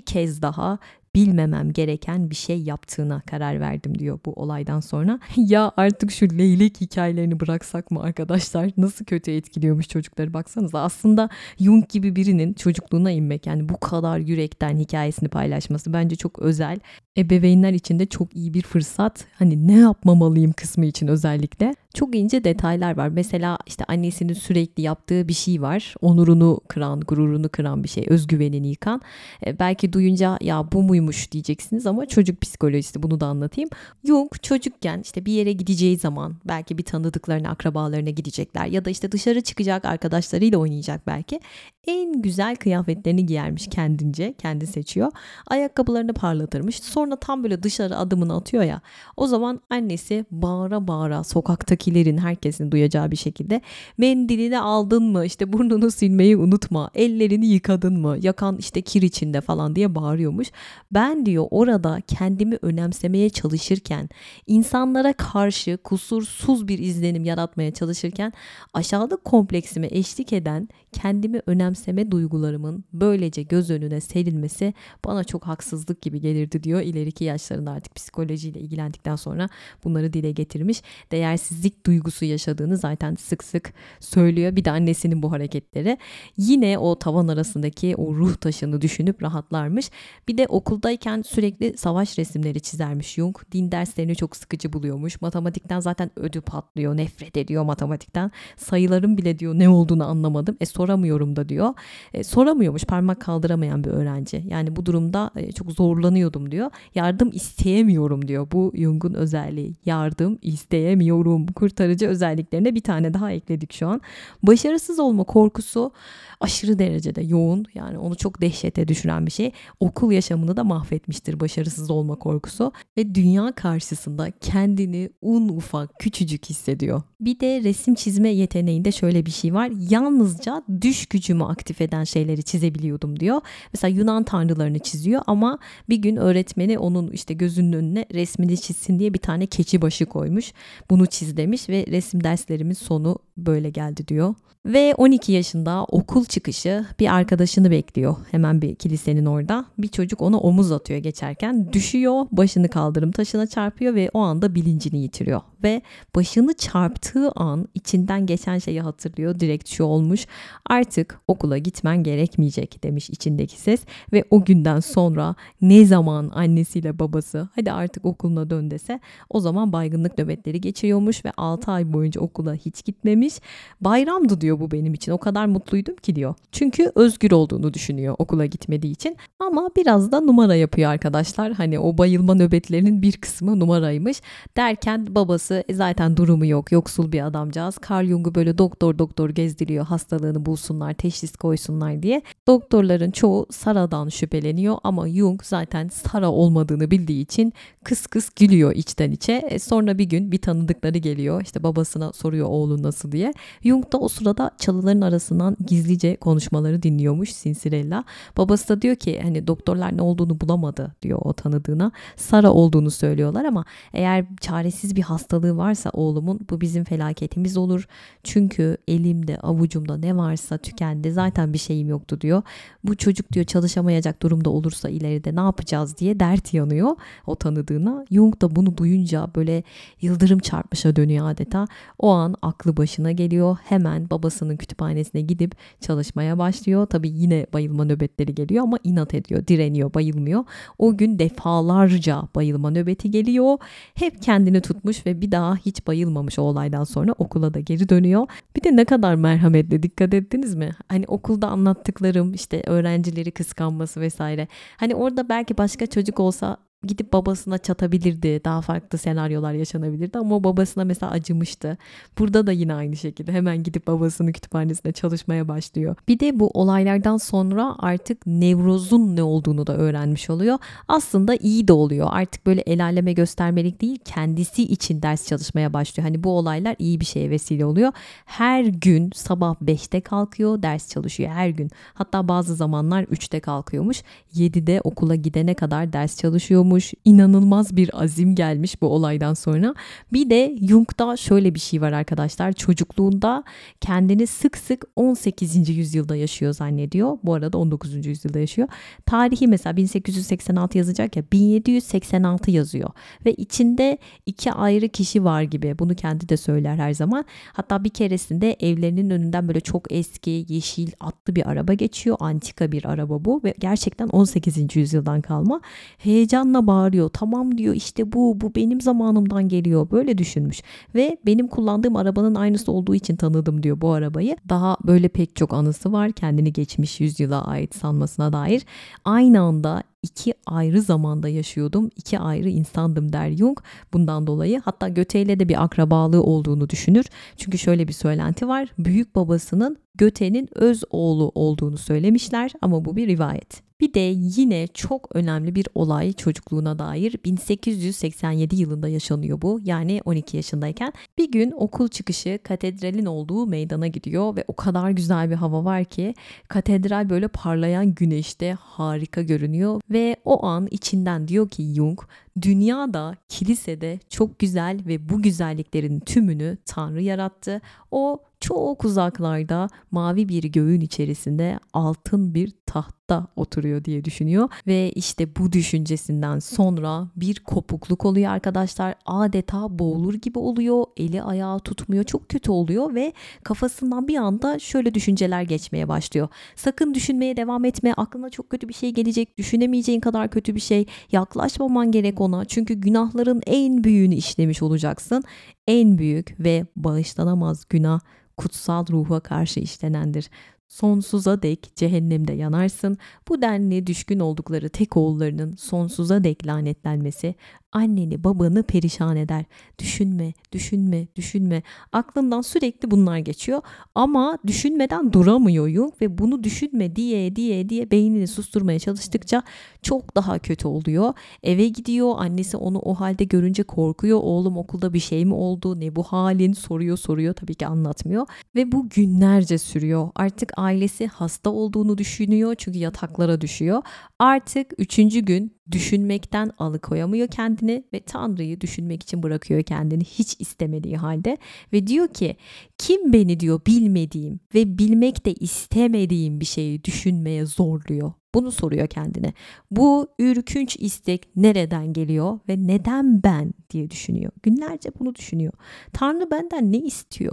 kez daha bilmemem gereken bir şey yaptığına karar verdim diyor bu olaydan sonra. <laughs> ya artık şu leylek hikayelerini bıraksak mı arkadaşlar? Nasıl kötü etkiliyormuş çocukları baksanıza. Aslında Jung gibi birinin çocukluğuna inmek yani bu kadar yürekten hikayesini paylaşması bence çok özel. Ebeveynler için de çok iyi bir fırsat. Hani ne yapmamalıyım kısmı için özellikle. Çok ince detaylar var. Mesela işte annesinin sürekli yaptığı bir şey var. Onurunu kıran, gururunu kıran bir şey. Özgüvenini yıkan. E, belki duyunca ya bu muymuş diyeceksiniz ama çocuk psikolojisi bunu da anlatayım. Jung çocukken işte bir yere gideceği zaman belki bir tanıdıklarına, akrabalarına gidecekler ya da işte dışarı çıkacak arkadaşlarıyla oynayacak belki. En güzel kıyafetlerini giyermiş kendince. Kendi seçiyor. Ayakkabılarını parlatırmış. Sonra Sonra tam böyle dışarı adımını atıyor ya. O zaman annesi bağıra bağıra sokaktakilerin herkesin duyacağı bir şekilde mendilini aldın mı işte burnunu silmeyi unutma ellerini yıkadın mı yakan işte kir içinde falan diye bağırıyormuş. Ben diyor orada kendimi önemsemeye çalışırken insanlara karşı kusursuz bir izlenim yaratmaya çalışırken aşağılık kompleksime eşlik eden kendimi önemseme duygularımın böylece göz önüne serilmesi bana çok haksızlık gibi gelirdi diyor. İleriki yaşlarında artık psikolojiyle ilgilendikten sonra bunları dile getirmiş. Değersizlik duygusu yaşadığını zaten sık sık söylüyor. Bir de annesinin bu hareketleri. Yine o tavan arasındaki o ruh taşını düşünüp rahatlarmış. Bir de okuldayken sürekli savaş resimleri çizermiş Jung. Din derslerini çok sıkıcı buluyormuş. Matematikten zaten ödü patlıyor. Nefret ediyor matematikten. Sayıların bile diyor ne olduğunu anlamadım. E soramıyorum da diyor. E, soramıyormuş parmak kaldıramayan bir öğrenci. Yani bu durumda e, çok zorlanıyordum diyor. Yardım isteyemiyorum diyor. Bu Jung'un özelliği. Yardım isteyemiyorum. Kurtarıcı özelliklerine bir tane daha ekledik şu an. Başarısız olma korkusu aşırı derecede yoğun. Yani onu çok dehşete düşüren bir şey. Okul yaşamını da mahvetmiştir başarısız olma korkusu ve dünya karşısında kendini un ufak küçücük hissediyor. Bir de resim çizme yeteneğinde şöyle bir şey var. Yalnızca düş gücümü aktif eden şeyleri çizebiliyordum diyor. Mesela Yunan tanrılarını çiziyor ama bir gün öğretmeni onun işte gözünün önüne resmini çizsin diye bir tane keçi başı koymuş. Bunu çiz demiş ve resim derslerimin sonu böyle geldi diyor. Ve 12 yaşında okul çıkışı bir arkadaşını bekliyor. Hemen bir kilisenin orada. Bir çocuk ona omuz atıyor geçerken. Düşüyor, başını kaldırım taşına çarpıyor ve o anda bilincini yitiriyor. Ve başını çarptığı an içinden geçen şeyi hatırlıyor. Direkt şu olmuş. Artık okula gitmen gerekmeyecek demiş içindeki ses. Ve o günden sonra ne zaman annesiyle babası hadi artık okuluna dön dese o zaman baygınlık nöbetleri geçiriyormuş ve 6 ay boyunca okula hiç gitmemiş. Bayramdı diyor bu benim için. O kadar mutluydum ki diyor. Çünkü özgür olduğunu düşünüyor okula gitmediği için. Ama biraz da numara yapıyor arkadaşlar. Hani o bayılma nöbetlerinin bir kısmı numaraymış. Derken babası e, zaten durumu yok. Yoksul bir adamcağız. Carl Jung'u böyle doktor doktor gezdiriyor. Hastalığını bulsunlar, teşhis koysunlar diye. Doktorların çoğu Sara'dan şüpheleniyor ama Jung zaten Sara olmadığını bildiği için kıs kıs gülüyor içten içe. E sonra bir gün bir tanıdıkları geliyor. İşte babasına soruyor oğlun nasıl diye. Jung da o sırada çalıların arasından gizlice konuşmaları dinliyormuş Sinsirella. Babası da diyor ki hani doktorlar ne olduğunu bulamadı diyor o tanıdığına. Sara olduğunu söylüyorlar ama eğer çaresiz bir hastalığı varsa oğlumun bu bizim felaketimiz olur. Çünkü elimde avucumda ne varsa tükendi zaten bir şeyim yoktu diyor. Bu çocuk diyor çalışamayacak durumda olursa ileride ne yapacağız diye dert yanıyor o tanıdığına. Jung da bunu duyunca böyle yıldırım çarpmışa dönüyor adeta. O an aklı başına geliyor. Hemen babasının kütüphanesine gidip çalışmaya başlıyor. Tabii yine bayılma nöbetleri geliyor ama inat ediyor, direniyor, bayılmıyor. O gün defalarca bayılma nöbeti geliyor. Hep kendini tutmuş ve bir daha hiç bayılmamış o olaydan sonra okula da geri dönüyor. Bir de ne kadar merhametli dikkat ettiniz mi? Hani okulda anlattıklarım işte öğrencileri kıskanması vesaire. Hani orada belki başka çocuk olsa gidip babasına çatabilirdi. Daha farklı senaryolar yaşanabilirdi ama babasına mesela acımıştı. Burada da yine aynı şekilde hemen gidip babasının kütüphanesine çalışmaya başlıyor. Bir de bu olaylardan sonra artık nevrozun ne olduğunu da öğrenmiş oluyor. Aslında iyi de oluyor. Artık böyle el aleme göstermelik değil kendisi için ders çalışmaya başlıyor. Hani bu olaylar iyi bir şeye vesile oluyor. Her gün sabah 5'te kalkıyor ders çalışıyor her gün. Hatta bazı zamanlar 3'te kalkıyormuş. 7'de okula gidene kadar ders çalışıyor olmuş. İnanılmaz bir azim gelmiş bu olaydan sonra. Bir de Jung'da şöyle bir şey var arkadaşlar. Çocukluğunda kendini sık sık 18. yüzyılda yaşıyor zannediyor. Bu arada 19. yüzyılda yaşıyor. Tarihi mesela 1886 yazacak ya 1786 yazıyor. Ve içinde iki ayrı kişi var gibi. Bunu kendi de söyler her zaman. Hatta bir keresinde evlerinin önünden böyle çok eski yeşil atlı bir araba geçiyor. Antika bir araba bu ve gerçekten 18. yüzyıldan kalma. Heyecanla bana bağırıyor. Tamam diyor işte bu bu benim zamanımdan geliyor. Böyle düşünmüş. Ve benim kullandığım arabanın aynısı olduğu için tanıdım diyor bu arabayı. Daha böyle pek çok anısı var. Kendini geçmiş yüzyıla ait sanmasına dair. Aynı anda iki ayrı zamanda yaşıyordum. iki ayrı insandım der Jung. Bundan dolayı hatta Göte ile de bir akrabalığı olduğunu düşünür. Çünkü şöyle bir söylenti var. Büyük babasının Göte'nin öz oğlu olduğunu söylemişler ama bu bir rivayet. Bir de yine çok önemli bir olay çocukluğuna dair 1887 yılında yaşanıyor bu. Yani 12 yaşındayken bir gün okul çıkışı katedralin olduğu meydana gidiyor ve o kadar güzel bir hava var ki katedral böyle parlayan güneşte harika görünüyor ve o an içinden diyor ki Jung dünyada kilisede çok güzel ve bu güzelliklerin tümünü Tanrı yarattı. O çok uzaklarda mavi bir göğün içerisinde altın bir tahtta oturuyor diye düşünüyor ve işte bu düşüncesinden sonra bir kopukluk oluyor arkadaşlar. Adeta boğulur gibi oluyor. Eli ayağı tutmuyor. Çok kötü oluyor ve kafasından bir anda şöyle düşünceler geçmeye başlıyor. Sakın düşünmeye devam etme. Aklına çok kötü bir şey gelecek. Düşünemeyeceğin kadar kötü bir şey. Yaklaşmaman gerek. Çünkü günahların en büyüğünü işlemiş olacaksın. En büyük ve bağışlanamaz günah kutsal ruha karşı işlenendir. Sonsuza dek cehennemde yanarsın. Bu denli düşkün oldukları tek oğullarının sonsuza dek lanetlenmesi anneni babanı perişan eder. Düşünme, düşünme, düşünme. Aklından sürekli bunlar geçiyor ama düşünmeden duramıyor Jung ve bunu düşünme diye diye diye beynini susturmaya çalıştıkça çok daha kötü oluyor. Eve gidiyor annesi onu o halde görünce korkuyor. Oğlum okulda bir şey mi oldu ne bu halin soruyor soruyor tabii ki anlatmıyor. Ve bu günlerce sürüyor. Artık ailesi hasta olduğunu düşünüyor çünkü yataklara düşüyor. Artık üçüncü gün düşünmekten alıkoyamıyor kendini ve Tanrı'yı düşünmek için bırakıyor kendini hiç istemediği halde ve diyor ki kim beni diyor bilmediğim ve bilmek de istemediğim bir şeyi düşünmeye zorluyor. Bunu soruyor kendine. Bu ürkünç istek nereden geliyor ve neden ben diye düşünüyor. Günlerce bunu düşünüyor. Tanrı benden ne istiyor?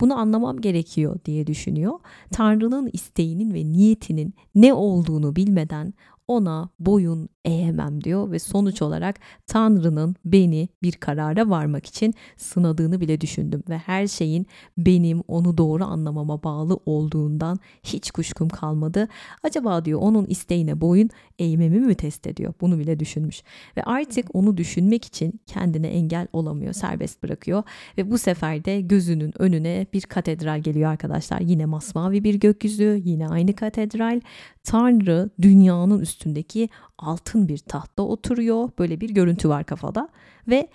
Bunu anlamam gerekiyor diye düşünüyor. Tanrı'nın isteğinin ve niyetinin ne olduğunu bilmeden ona boyun eğemem diyor ve sonuç olarak Tanrı'nın beni bir karara varmak için sınadığını bile düşündüm ve her şeyin benim onu doğru anlamama bağlı olduğundan hiç kuşkum kalmadı. Acaba diyor onun isteğine boyun eğmemi mi test ediyor? Bunu bile düşünmüş ve artık onu düşünmek için kendine engel olamıyor, serbest bırakıyor ve bu sefer de gözünün önüne bir katedral geliyor arkadaşlar. Yine masmavi bir gökyüzü, yine aynı katedral. Tanrı dünyanın üstündeki altın bir tahtta oturuyor. Böyle bir görüntü var kafada ve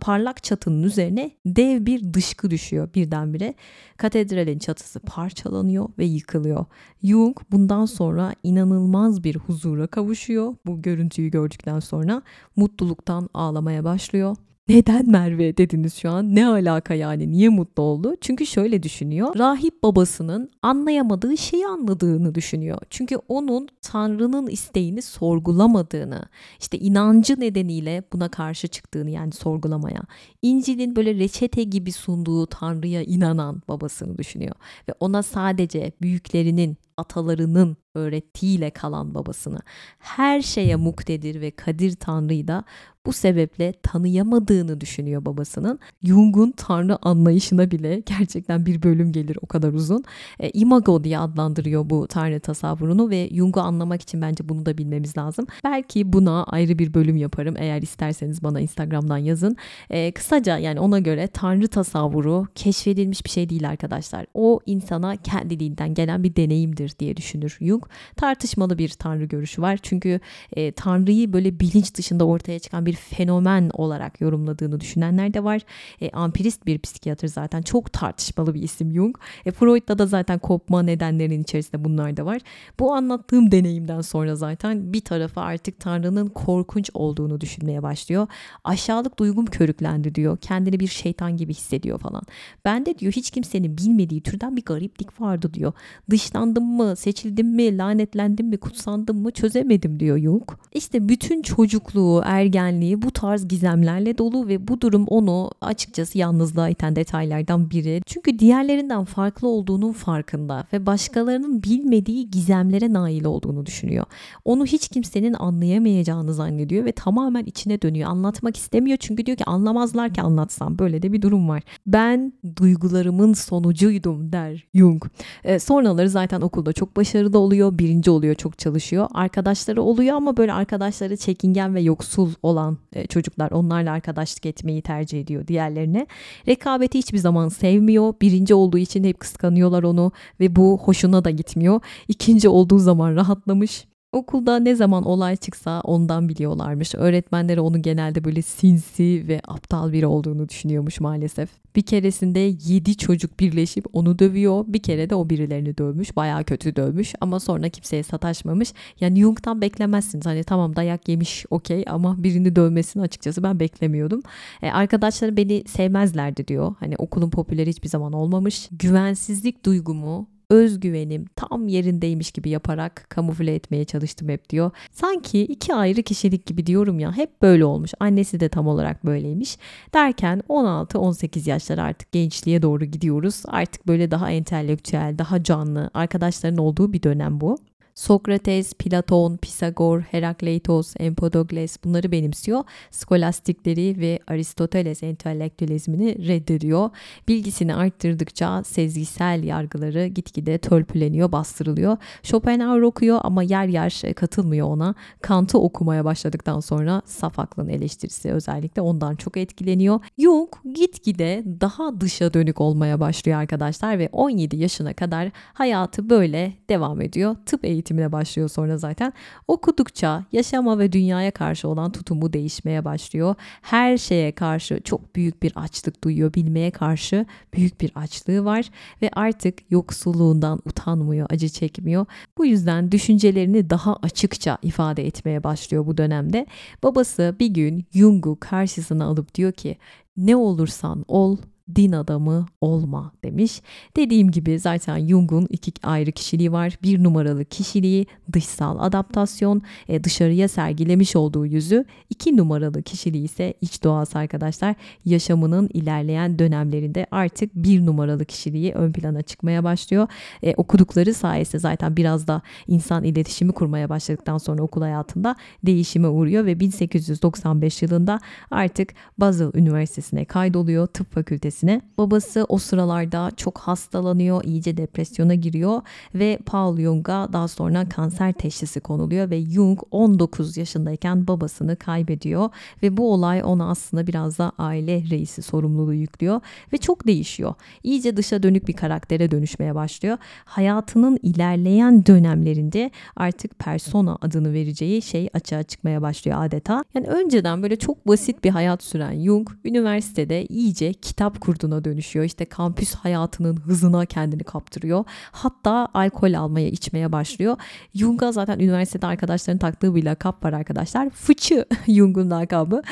parlak çatının üzerine dev bir dışkı düşüyor birdenbire. Katedralin çatısı parçalanıyor ve yıkılıyor. Jung bundan sonra inanılmaz bir huzura kavuşuyor. Bu görüntüyü gördükten sonra mutluluktan ağlamaya başlıyor. Neden Merve dediniz şu an? Ne alaka yani? Niye mutlu oldu? Çünkü şöyle düşünüyor. Rahip babasının anlayamadığı şeyi anladığını düşünüyor. Çünkü onun Tanrı'nın isteğini sorgulamadığını, işte inancı nedeniyle buna karşı çıktığını yani sorgulamaya. İncil'in böyle reçete gibi sunduğu Tanrı'ya inanan babasını düşünüyor. Ve ona sadece büyüklerinin atalarının öğrettiğiyle kalan babasını her şeye muktedir ve kadir Tanrı'yı da bu sebeple tanıyamadığını düşünüyor babasının. Jung'un tanrı anlayışına bile gerçekten bir bölüm gelir o kadar uzun. E, imago diye adlandırıyor bu tanrı tasavvurunu ve Jung'u anlamak için bence bunu da bilmemiz lazım. Belki buna ayrı bir bölüm yaparım. Eğer isterseniz bana Instagram'dan yazın. E, kısaca yani ona göre tanrı tasavvuru keşfedilmiş bir şey değil arkadaşlar. O insana kendiliğinden gelen bir deneyimdir diye düşünür Jung. Tartışmalı bir tanrı görüşü var. Çünkü e, tanrıyı böyle bilinç dışında ortaya çıkan bir fenomen olarak yorumladığını düşünenler de var. E, ampirist bir psikiyatr zaten çok tartışmalı bir isim Jung. E, Freud'da da zaten kopma nedenlerinin içerisinde bunlar da var. Bu anlattığım deneyimden sonra zaten bir tarafı artık Tanrı'nın korkunç olduğunu düşünmeye başlıyor. Aşağılık duygum körüklendi diyor. Kendini bir şeytan gibi hissediyor falan. Ben de diyor hiç kimsenin bilmediği türden bir gariplik vardı diyor. Dışlandım mı, seçildim mi, lanetlendim mi, kutsandım mı çözemedim diyor Jung. İşte bütün çocukluğu, ergenliği, bu tarz gizemlerle dolu ve bu durum onu açıkçası yalnızlığa iten detaylardan biri. Çünkü diğerlerinden farklı olduğunun farkında ve başkalarının bilmediği gizemlere nail olduğunu düşünüyor. Onu hiç kimsenin anlayamayacağını zannediyor ve tamamen içine dönüyor. Anlatmak istemiyor çünkü diyor ki anlamazlar ki anlatsam. Böyle de bir durum var. Ben duygularımın sonucuydum der Jung. E, sonraları zaten okulda okulda çok başarılı oluyor, birinci oluyor, çok çalışıyor. Arkadaşları oluyor ama böyle arkadaşları çekingen ve yoksul olan e, çocuklar onlarla arkadaşlık etmeyi tercih ediyor diğerlerine. Rekabeti hiçbir zaman sevmiyor. Birinci olduğu için hep kıskanıyorlar onu ve bu hoşuna da gitmiyor. İkinci olduğu zaman rahatlamış. Okulda ne zaman olay çıksa ondan biliyorlarmış. Öğretmenleri onun genelde böyle sinsi ve aptal biri olduğunu düşünüyormuş maalesef. Bir keresinde 7 çocuk birleşip onu dövüyor. Bir kere de o birilerini dövmüş. Bayağı kötü dövmüş ama sonra kimseye sataşmamış. Yani Jung'tan beklemezsiniz. Hani tamam dayak yemiş okey ama birini dövmesini açıkçası ben beklemiyordum. E, arkadaşlarım beni sevmezlerdi diyor. Hani okulun popüleri hiçbir zaman olmamış. Güvensizlik duygumu özgüvenim tam yerindeymiş gibi yaparak kamufle etmeye çalıştım hep diyor. Sanki iki ayrı kişilik gibi diyorum ya hep böyle olmuş. Annesi de tam olarak böyleymiş. Derken 16-18 yaşlar artık gençliğe doğru gidiyoruz. Artık böyle daha entelektüel, daha canlı arkadaşların olduğu bir dönem bu. Sokrates, Platon, Pisagor, Herakleitos, Empedokles bunları benimsiyor. Skolastikleri ve Aristoteles entelektüelizmini reddediyor. Bilgisini arttırdıkça sezgisel yargıları gitgide törpüleniyor, bastırılıyor. Schopenhauer okuyor ama yer yer katılmıyor ona. Kant'ı okumaya başladıktan sonra saf eleştirisi özellikle ondan çok etkileniyor. Jung gitgide daha dışa dönük olmaya başlıyor arkadaşlar ve 17 yaşına kadar hayatı böyle devam ediyor. Tıp eğitimi eğitimine başlıyor sonra zaten. Okudukça yaşama ve dünyaya karşı olan tutumu değişmeye başlıyor. Her şeye karşı çok büyük bir açlık duyuyor. Bilmeye karşı büyük bir açlığı var ve artık yoksulluğundan utanmıyor, acı çekmiyor. Bu yüzden düşüncelerini daha açıkça ifade etmeye başlıyor bu dönemde. Babası bir gün Jung'u karşısına alıp diyor ki ne olursan ol din adamı olma demiş. Dediğim gibi zaten Jung'un iki ayrı kişiliği var. Bir numaralı kişiliği dışsal adaptasyon, e, dışarıya sergilemiş olduğu yüzü. iki numaralı kişiliği ise iç doğası arkadaşlar. Yaşamının ilerleyen dönemlerinde artık bir numaralı kişiliği ön plana çıkmaya başlıyor. E, okudukları sayesinde zaten biraz da insan iletişimi kurmaya başladıktan sonra okul hayatında değişime uğruyor ve 1895 yılında artık Basel Üniversitesi'ne kaydoluyor. Tıp fakültesi ailesine. Babası o sıralarda çok hastalanıyor, iyice depresyona giriyor ve Paul Jung'a daha sonra kanser teşhisi konuluyor ve Jung 19 yaşındayken babasını kaybediyor ve bu olay ona aslında biraz da aile reisi sorumluluğu yüklüyor ve çok değişiyor. İyice dışa dönük bir karaktere dönüşmeye başlıyor. Hayatının ilerleyen dönemlerinde artık persona adını vereceği şey açığa çıkmaya başlıyor adeta. Yani önceden böyle çok basit bir hayat süren Jung üniversitede iyice kitap kurduğuna dönüşüyor. İşte kampüs hayatının hızına kendini kaptırıyor. Hatta alkol almaya, içmeye başlıyor. Jung'a zaten üniversitede arkadaşların taktığı bir lakap var arkadaşlar. Fıçı <laughs> Jung'un lakabı.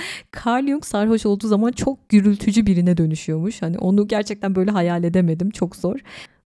Carl Jung sarhoş olduğu zaman çok gürültücü birine dönüşüyormuş. Hani onu gerçekten böyle hayal edemedim. Çok zor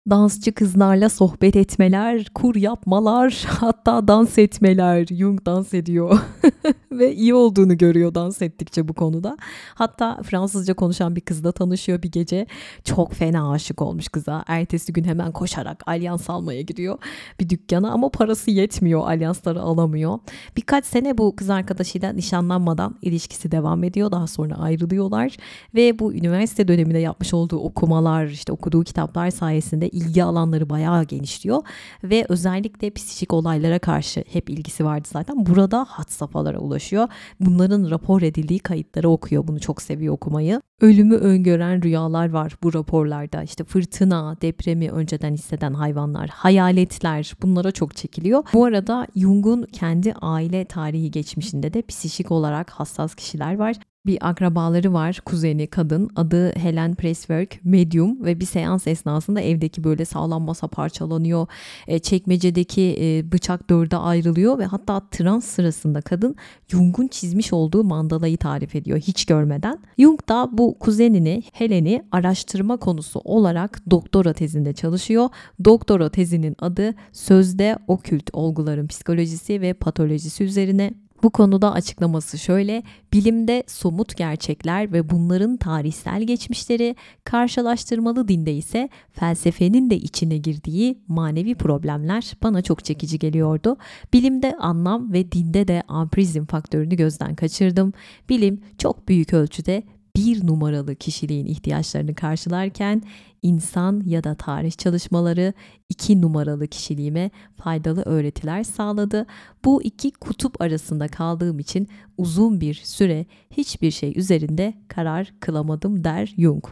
dansçı kızlarla sohbet etmeler, kur yapmalar, <laughs> hatta dans etmeler. Jung dans ediyor <laughs> ve iyi olduğunu görüyor dans ettikçe bu konuda. Hatta Fransızca konuşan bir kızla tanışıyor bir gece. Çok fena aşık olmuş kıza. Ertesi gün hemen koşarak alyans almaya gidiyor bir dükkana ama parası yetmiyor. Alyansları alamıyor. Birkaç sene bu kız arkadaşıyla nişanlanmadan ilişkisi devam ediyor. Daha sonra ayrılıyorlar ve bu üniversite döneminde yapmış olduğu okumalar, işte okuduğu kitaplar sayesinde ilgi alanları bayağı genişliyor ve özellikle psikik olaylara karşı hep ilgisi vardı zaten. Burada hat safhalara ulaşıyor. Bunların rapor edildiği kayıtları okuyor. Bunu çok seviyor okumayı. Ölümü öngören rüyalar var bu raporlarda. İşte fırtına, depremi önceden hisseden hayvanlar, hayaletler bunlara çok çekiliyor. Bu arada Jung'un kendi aile tarihi geçmişinde de psikik olarak hassas kişiler var bir akrabaları var kuzeni kadın adı Helen Presswork medium ve bir seans esnasında evdeki böyle sağlam masa parçalanıyor e, çekmecedeki e, bıçak dörde ayrılıyor ve hatta trans sırasında kadın Jung'un çizmiş olduğu mandalayı tarif ediyor hiç görmeden. Jung da bu kuzenini Helen'i araştırma konusu olarak doktora tezinde çalışıyor. Doktora tezinin adı sözde okült olguların psikolojisi ve patolojisi üzerine bu konuda açıklaması şöyle, bilimde somut gerçekler ve bunların tarihsel geçmişleri, karşılaştırmalı dinde ise felsefenin de içine girdiği manevi problemler bana çok çekici geliyordu. Bilimde anlam ve dinde de ampirizm faktörünü gözden kaçırdım. Bilim çok büyük ölçüde bir numaralı kişiliğin ihtiyaçlarını karşılarken insan ya da tarih çalışmaları iki numaralı kişiliğime faydalı öğretiler sağladı. Bu iki kutup arasında kaldığım için uzun bir süre hiçbir şey üzerinde karar kılamadım der Jung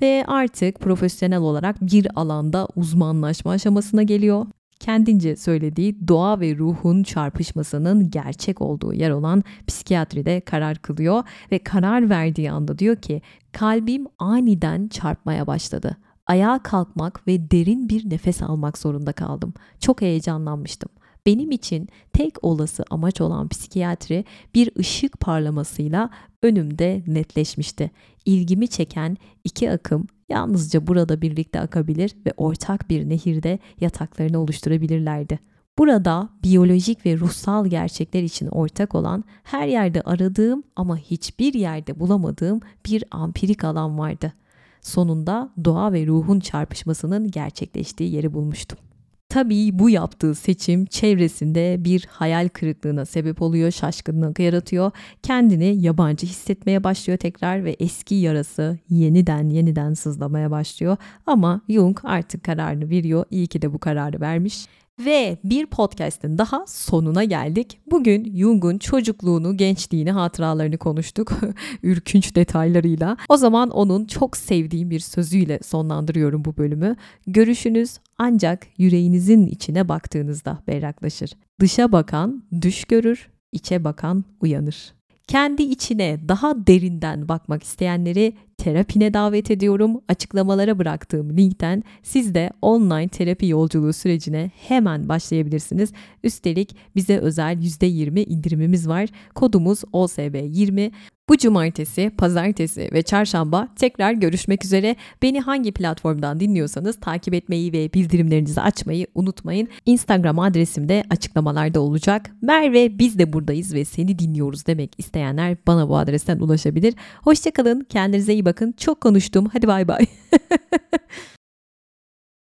ve artık profesyonel olarak bir alanda uzmanlaşma aşamasına geliyor kendince söylediği doğa ve ruhun çarpışmasının gerçek olduğu yer olan psikiyatride karar kılıyor ve karar verdiği anda diyor ki kalbim aniden çarpmaya başladı. Ayağa kalkmak ve derin bir nefes almak zorunda kaldım. Çok heyecanlanmıştım. Benim için tek olası amaç olan psikiyatri bir ışık parlamasıyla önümde netleşmişti. İlgimi çeken iki akım yalnızca burada birlikte akabilir ve ortak bir nehirde yataklarını oluşturabilirlerdi. Burada biyolojik ve ruhsal gerçekler için ortak olan her yerde aradığım ama hiçbir yerde bulamadığım bir ampirik alan vardı. Sonunda doğa ve ruhun çarpışmasının gerçekleştiği yeri bulmuştum. Tabii bu yaptığı seçim çevresinde bir hayal kırıklığına sebep oluyor, şaşkınlık yaratıyor. Kendini yabancı hissetmeye başlıyor tekrar ve eski yarası yeniden yeniden sızlamaya başlıyor. Ama Jung artık kararını veriyor. İyi ki de bu kararı vermiş. Ve bir podcast'in daha sonuna geldik. Bugün Jung'un çocukluğunu, gençliğini, hatıralarını konuştuk. <laughs> Ürkünç detaylarıyla. O zaman onun çok sevdiğim bir sözüyle sonlandırıyorum bu bölümü. Görüşünüz ancak yüreğinizin içine baktığınızda berraklaşır. Dışa bakan düş görür, içe bakan uyanır. Kendi içine daha derinden bakmak isteyenleri terapine davet ediyorum. Açıklamalara bıraktığım linkten siz de online terapi yolculuğu sürecine hemen başlayabilirsiniz. Üstelik bize özel %20 indirimimiz var. Kodumuz OSB20. Bu cumartesi, pazartesi ve çarşamba tekrar görüşmek üzere. Beni hangi platformdan dinliyorsanız takip etmeyi ve bildirimlerinizi açmayı unutmayın. Instagram adresim de açıklamalarda olacak. Merve biz de buradayız ve seni dinliyoruz demek isteyenler bana bu adresten ulaşabilir. Hoşçakalın, kendinize iyi bakın. Çok konuştum. Hadi bay bay. <laughs>